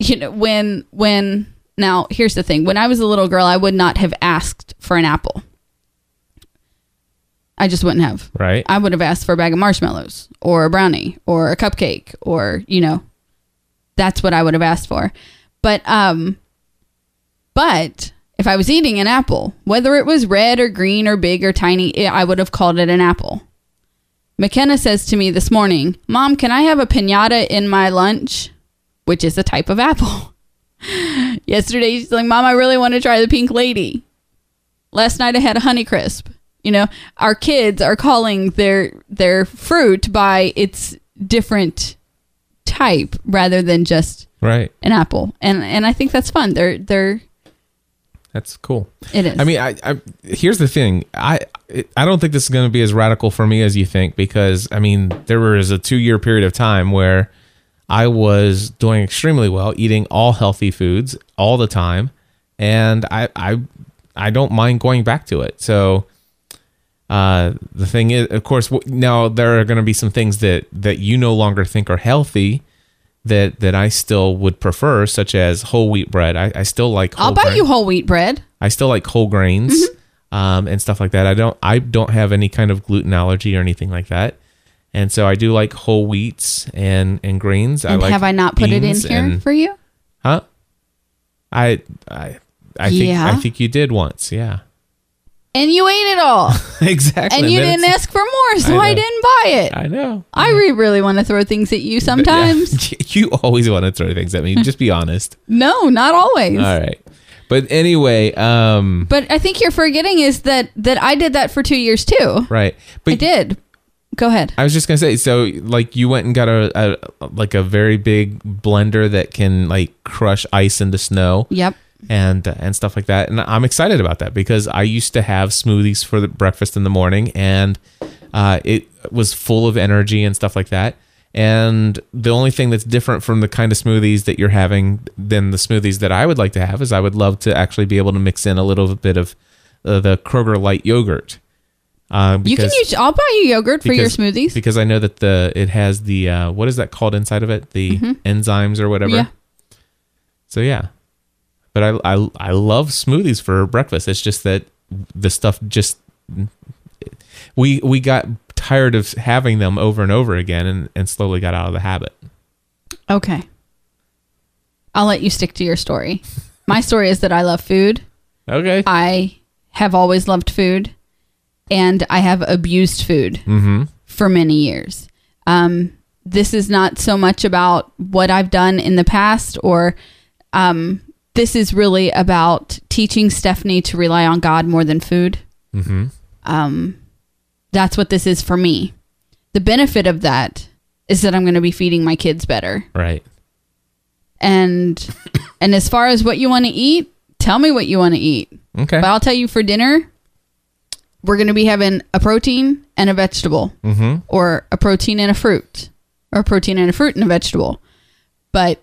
you know when when now here's the thing. When I was a little girl, I would not have asked for an apple. I just wouldn't have. Right. I would have asked for a bag of marshmallows or a brownie or a cupcake or you know that's what I would have asked for. But um but if I was eating an apple, whether it was red or green or big or tiny, I would have called it an apple. McKenna says to me this morning, "Mom, can I have a piñata in my lunch?" which is a type of apple. Yesterday she's like, "Mom, I really want to try the pink lady." Last night I had a honey crisp. You know, our kids are calling their their fruit by its different type rather than just Right. an apple. And and I think that's fun. They're they're That's cool. it is. I mean, I, I here's the thing. I I don't think this is going to be as radical for me as you think because I mean, there was a 2-year period of time where I was doing extremely well, eating all healthy foods all the time, and I I I don't mind going back to it. So uh, the thing is, of course, now there are going to be some things that that you no longer think are healthy that that I still would prefer, such as whole wheat bread. I, I still like. Whole I'll buy grain- you whole wheat bread. I still like whole grains Mm-hmm. um, and stuff like that. I don't I don't have any kind of gluten allergy or anything like that, and so I do like whole wheats and and grains. I like have I not put it in here and- for you? Huh? I I I think Yeah. I think you did once. Yeah, And you ate it all. exactly. and you then didn't ask for more, so I I, didn't buy it. I know. I re- really want to throw things at you sometimes. Yeah. you always want to throw things at me. Just be honest. no, not always. All right. But anyway, um, But I think you're forgetting is that that I did that for two years too. right. But I did. Go ahead. I was just gonna say, so like you went and got a, a like a very big blender that can like crush ice into snow Yep. And uh, and stuff like that, and I'm excited about that because I used to have smoothies for the breakfast in the morning, and uh, it was full of energy and stuff like that. And the only thing that's different from the kind of smoothies that you're having than the smoothies that I would like to have is I would love to actually be able to mix in a little bit of uh, the Kroger light yogurt. Uh, You can use. I'll buy you yogurt for your smoothies. because I know that the it has the uh, what is that called inside of it the enzymes or whatever. Mm-hmm. Yeah. So yeah, but I, I I love smoothies for breakfast. It's just that the stuff just we we got tired of having them over and over again and and slowly got out of the habit. Okay. I'll let you stick to your story. My story is that I love food. Okay. I have always loved food, and I have abused food for many years. Um, this is not so much about what I've done in the past, or um, this is really about teaching Stephanie to rely on God more than food. Um, that's what this is for me. The benefit of that is that I'm going to be feeding my kids better Right. and and as far as what you want to eat tell me what you want to eat Okay. but i'll tell you for dinner we're going to be having a protein and a vegetable, mm-hmm. or a protein and a fruit, or a protein and a fruit and a vegetable. But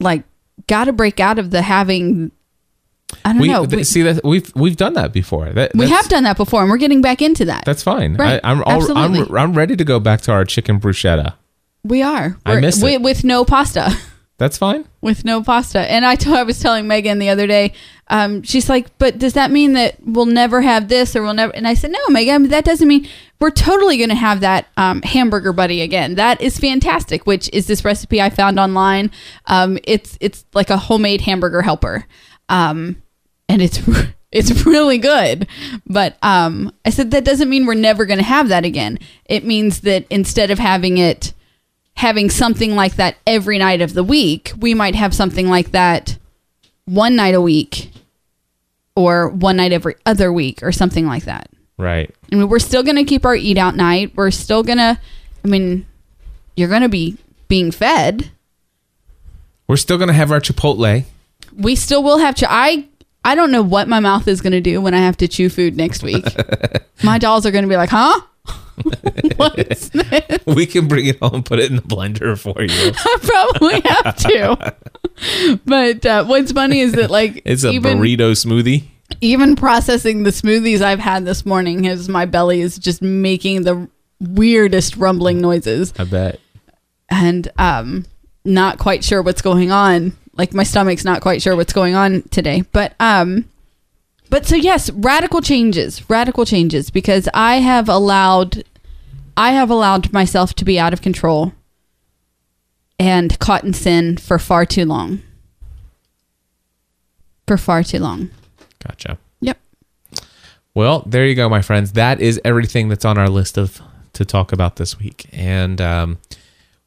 like, got to break out of the having. I don't We, know. th- we, see that we've we've done that before. That, we have done that before, and we're getting back into that. That's fine. Right. I, I'm, all, I'm Absolutely. I'm ready to go back to our chicken bruschetta. we are. I We're- missed it. with no pasta. That's fine. with no pasta. And I t- I was telling Megan the other day, um, she's like, but does that mean that we'll never have this or we'll never? And I said, no, Megan, that doesn't mean we're totally going to have that um, hamburger buddy again. That is fantastic. Which is this recipe I found online. Um, it's it's like a homemade hamburger helper, um, and it's. It's really good. But um, I said that doesn't mean we're never going to have that again. It means that instead of having it having something like that every night of the week, we might have something like that one night a week or one night every other week or something like that. Right. I mean, we're still going to keep our eat out night. We're still going to, I mean, you're going to be being fed. We're still gonna have our Chipotle. We still will have to. I I don't know what my mouth is going to do when I have to chew food next week. my dolls are going to be like, "Huh? What's this?" We can bring it home, and put it in the blender for you. I probably have to. But uh, what's funny is that like It's a even burrito smoothie. even processing the smoothies I've had this morning, as my belly is just making the weirdest rumbling noises, I bet. and um, not quite sure what's going on. Like my stomach's not quite sure what's going on today. But um, but so yes, radical changes, radical changes, because I have allowed, I have allowed myself to be out of control and caught in sin for far too long. For far too long. Gotcha. Yep. Well, there you go, my friends. That is everything that's on our list of to talk about this week. And um,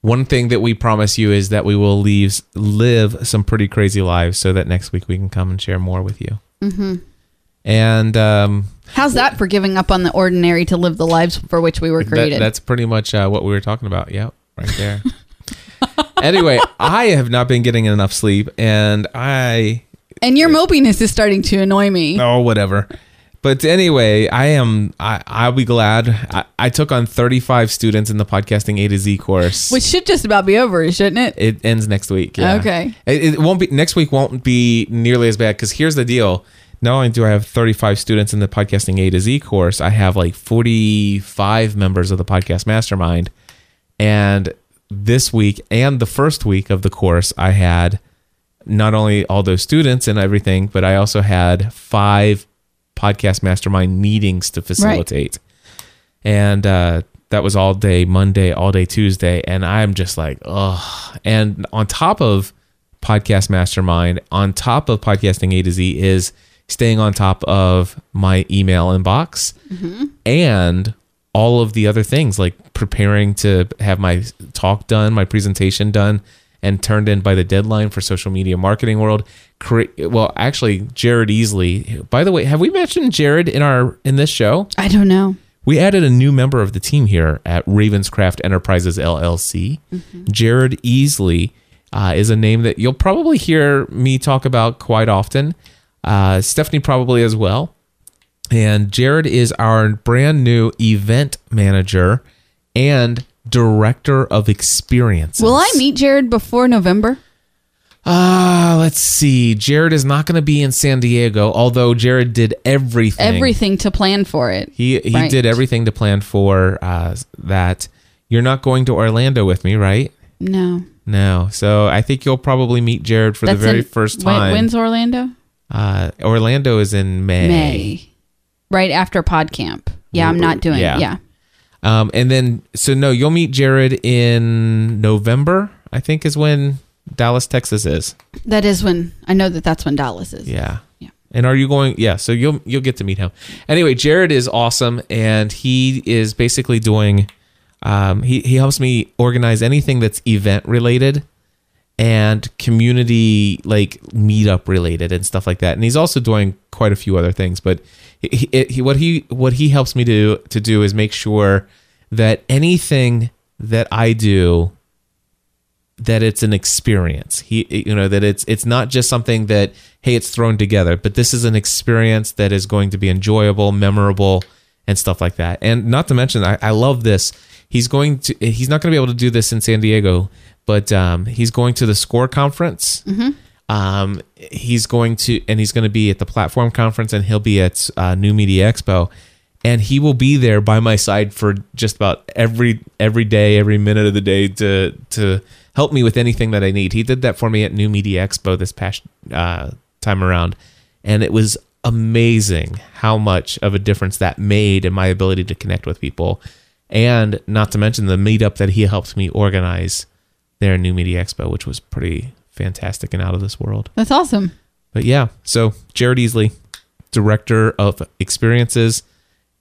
one thing that we promise you is that we will leave live some pretty crazy lives, so that next week we can come and share more with you. Mm-hmm. And um, How's that for giving up on the ordinary to live the lives for which we were that, created? that's pretty much uh, what we were talking about. Yep, right there. anyway, I have not been getting enough sleep, and I and your mopiness is starting to annoy me. or whatever. But anyway, I am. I I'll be glad. I, I took on 35 students in the podcasting A to Z course. Which should just about be over, shouldn't it? it ends next week. Yeah. Okay. It, it won't be next week. Won't be nearly as bad because here's the deal. Not only do I have 35 students in the podcasting A to Z course, I have like 45 members of the podcast mastermind. And this week and the first week of the course, I had not only all those students and everything, but I also had five podcast mastermind meetings to facilitate. And uh, that was all day Monday, all day Tuesday. And I'm just like, ugh. And on top of podcast mastermind, on top of podcasting A to Z, is staying on top of my email inbox and all of the other things like preparing to have my talk done, my presentation done, and turned in by the deadline for social media marketing world. Well, actually, Jared Easley. By the way, have we mentioned Jared in our in this show? I don't know. We added a new member of the team here at Ravenscraft Enterprises LLC. Jared Easley uh, is a name that you'll probably hear me talk about quite often. Uh, Stephanie probably as well. And Jared is our brand new event manager and director of experiences. Will I meet Jared before November? Ah, let's see. Jared is not going to be in San Diego, although Jared did everything. Everything to plan for it. He he Right. did everything to plan for uh, that. You're not going to Orlando with me, right? No. No. So I think you'll probably meet Jared for the very in- first time. when's Orlando? Uh, Orlando is in May. May. Right after pod camp. Yeah, I'm not doing Yeah. it. Yeah. Um, and then so no, you'll meet Jared in November. I think is when Dallas, Texas is. That is when I know that that's when Dallas is. Yeah. Yeah. And are you going? Yeah. So you'll you'll get to meet him. Anyway, Jared is awesome, and he is basically doing. Um, he he helps me organize anything that's event related, and community like meetup related and stuff like that. And he's also doing quite a few other things. But he, he, what he what he helps me to to do is make sure that anything that I do that it's an experience. He you know that it's it's not just something that hey it's thrown together, but this is an experience that is going to be enjoyable, memorable, and stuff like that. And not to mention, I, I love this. He's going to he's not going to be able to do this in San Diego, but um, he's going to the Score conference. Um, he's going to, and he's going to be at the platform conference, and he'll be at uh, New Media Expo, and he will be there by my side for just about every every day, every minute of the day to to help me with anything that I need. He did that for me at New Media Expo this past uh, time around, and it was amazing how much of a difference that made in my ability to connect with people, and not to mention the meetup that he helped me organize there in New Media Expo, which was pretty fantastic and out of this world. That's awesome. But yeah, so Jared Easley, director of experiences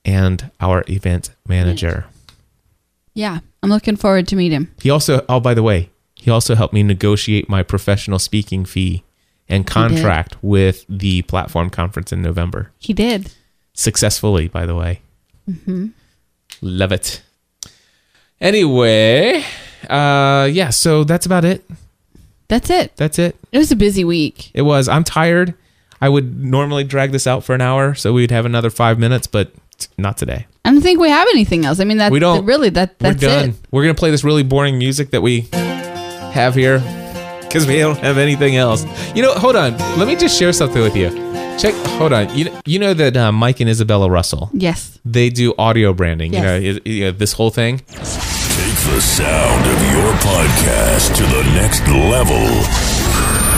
and our event manager. Yeah, I'm looking forward to meet him. He also, oh, by the way, he also helped me negotiate my professional speaking fee and contract with the platform conference in November. He did. Successfully, by the way. Mm-hmm. Love it. Anyway, uh, yeah, so that's about it. That's it. That's it. It was a busy week. It was. I'm tired. I would normally drag this out for an hour, so we'd have another five minutes, but not today. I don't think we have anything else. I mean, that's We don't. really that. That's We're done. it. We're gonna play this really boring music that we have here because we don't have anything else. You know, hold on. Let me just share something with you. Check. Hold on. You you know that uh, Mike and Isabella Russell Yes. they do audio branding. Yes. You know, you know this whole thing. Take the sound of your podcast to the next level.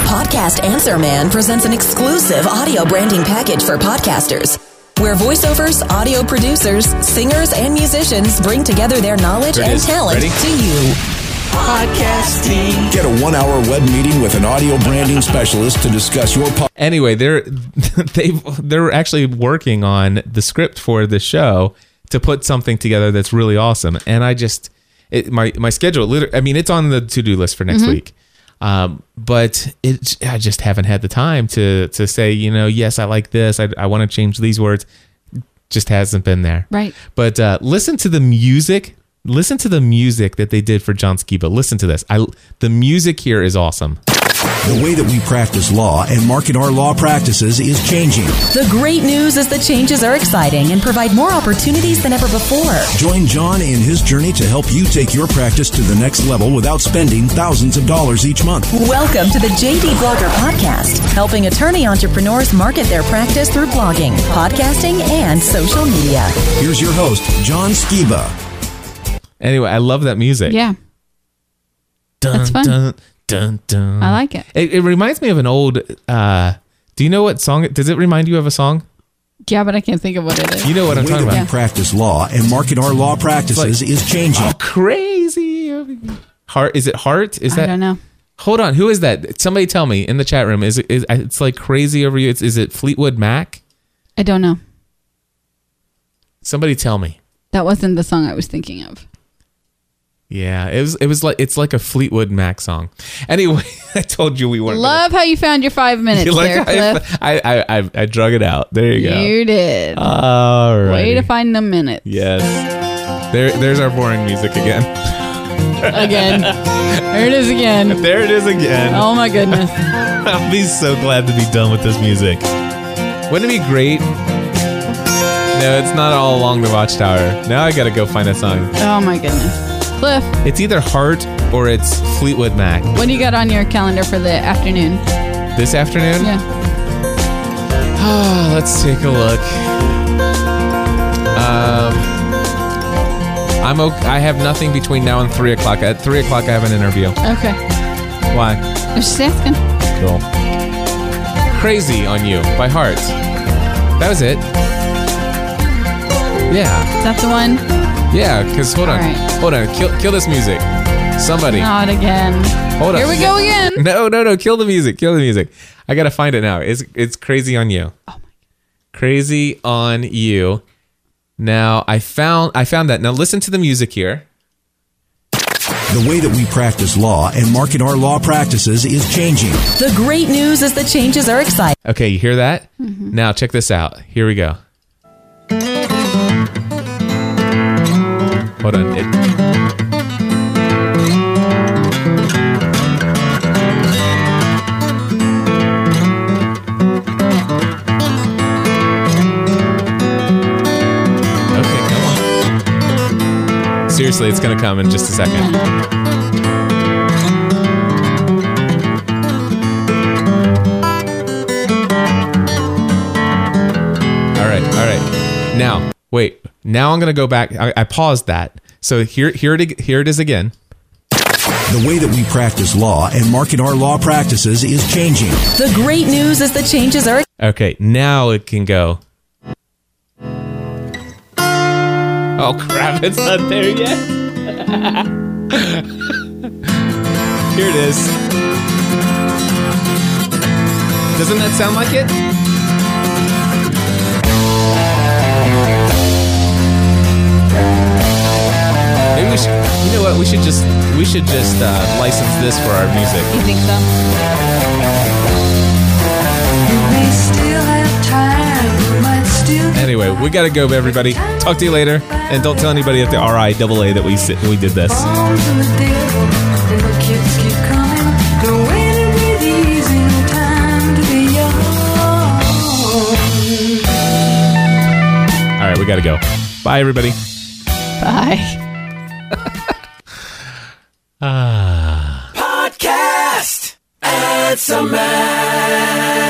Podcast Answer Man presents an exclusive audio branding package for podcasters. Where voiceovers, audio producers, singers, and musicians bring together their knowledge There and talent Ready? to you. Podcasting. Get a one hour web meeting with an audio branding specialist to discuss your podcast. Anyway, they're they they're actually working on the script for the show to put something together that's really awesome. And I just it, my my schedule. I mean, it's on the to do list for next week. Um, but it, I just haven't had the time to to say, you know, yes, I like this. I, I want to change these words. Just hasn't been there. Right. But uh, listen to the music. Listen to the music that they did for John Skiba. Listen to this. I the music here is awesome. The way that we practice law and market our law practices is changing. The great news is the changes are exciting and provide more opportunities than ever before. Join John in his journey to help you take your practice to the next level without spending thousands of dollars each month. Welcome to the JD Blogger Podcast, helping attorney entrepreneurs market their practice through blogging, podcasting, and social media. Here's your host, John Skiba. Anyway, I love that music. Yeah. Dun, That's fun. Dun, dun, dun. I like it. It, it reminds me of an old. Uh, do you know what song? Does it remind you of a song? Yeah, but I can't think of what it is. You know what The I'm talking about. we practice law and market our law practices is changing. Oh, crazy. Heart? Is it Heart? Is that I that? don't know. Hold on. Who is that? Somebody tell me in the chat room. Is it? Is it's like crazy over you? It's, is it Fleetwood Mac? I don't know. Somebody tell me. That wasn't the song I was thinking of. Yeah, it was. It was like it's like a Fleetwood Mac song. Anyway, I told you we weren't. gonna- Love how you found your five minutes You like there, I, Cliff. I, I, I, I drug it out. There you go. You did. All right. Way to find the minutes. Yes. There, there's our boring music again. Again. there it is again. There it is again. Oh my goodness. I'll be so glad to be done with this music. Wouldn't it be great? No, it's not all along the watchtower. Now I gotta go find a song. Oh my goodness. Cliff, It's either Heart or it's Fleetwood Mac. what do you got on your calendar for the afternoon? This afternoon? Yeah. Oh, let's take a look. Um, I'm okay. I have nothing between now and three o'clock. At three o'clock, I have an interview. Okay. Why? I was just asking. Cool. Crazy on You by Heart. That was it. Yeah. Is that the one? Yeah, because hold on. All right. Hold on. Kill, kill this music. Somebody. Not again. Hold on. Here we go again. No, no, no. Kill the music. Kill the music. I got to find it now. It's, it's Crazy on You. Oh Crazy on You. Now, I found I found that. Now listen to the music here. The way that we practice law and market our law practices is changing. The great news is the changes are exciting. Okay, you hear that? Mm-hmm. Now check this out. Here we go. What an idiot. Seriously, it's gonna come in just a second. All right, all right. Now, wait. Now I'm going to go back. I, I paused that. So here, here it, here it is again. The way that we practice law and market our law practices is changing. The great news is the changes are Okay, now it can go. Oh crap, it's not there yet. Here it is. Doesn't that sound like it? Maybe we should, you know what? We should just we should just uh, license this for our music. You think so? Anyway, we gotta go, everybody. Talk to you later, and don't tell anybody at the RIAA that we sit, we did this. All right, we gotta go. Bye, everybody. Bye. Ah. Podcast. Answer Man.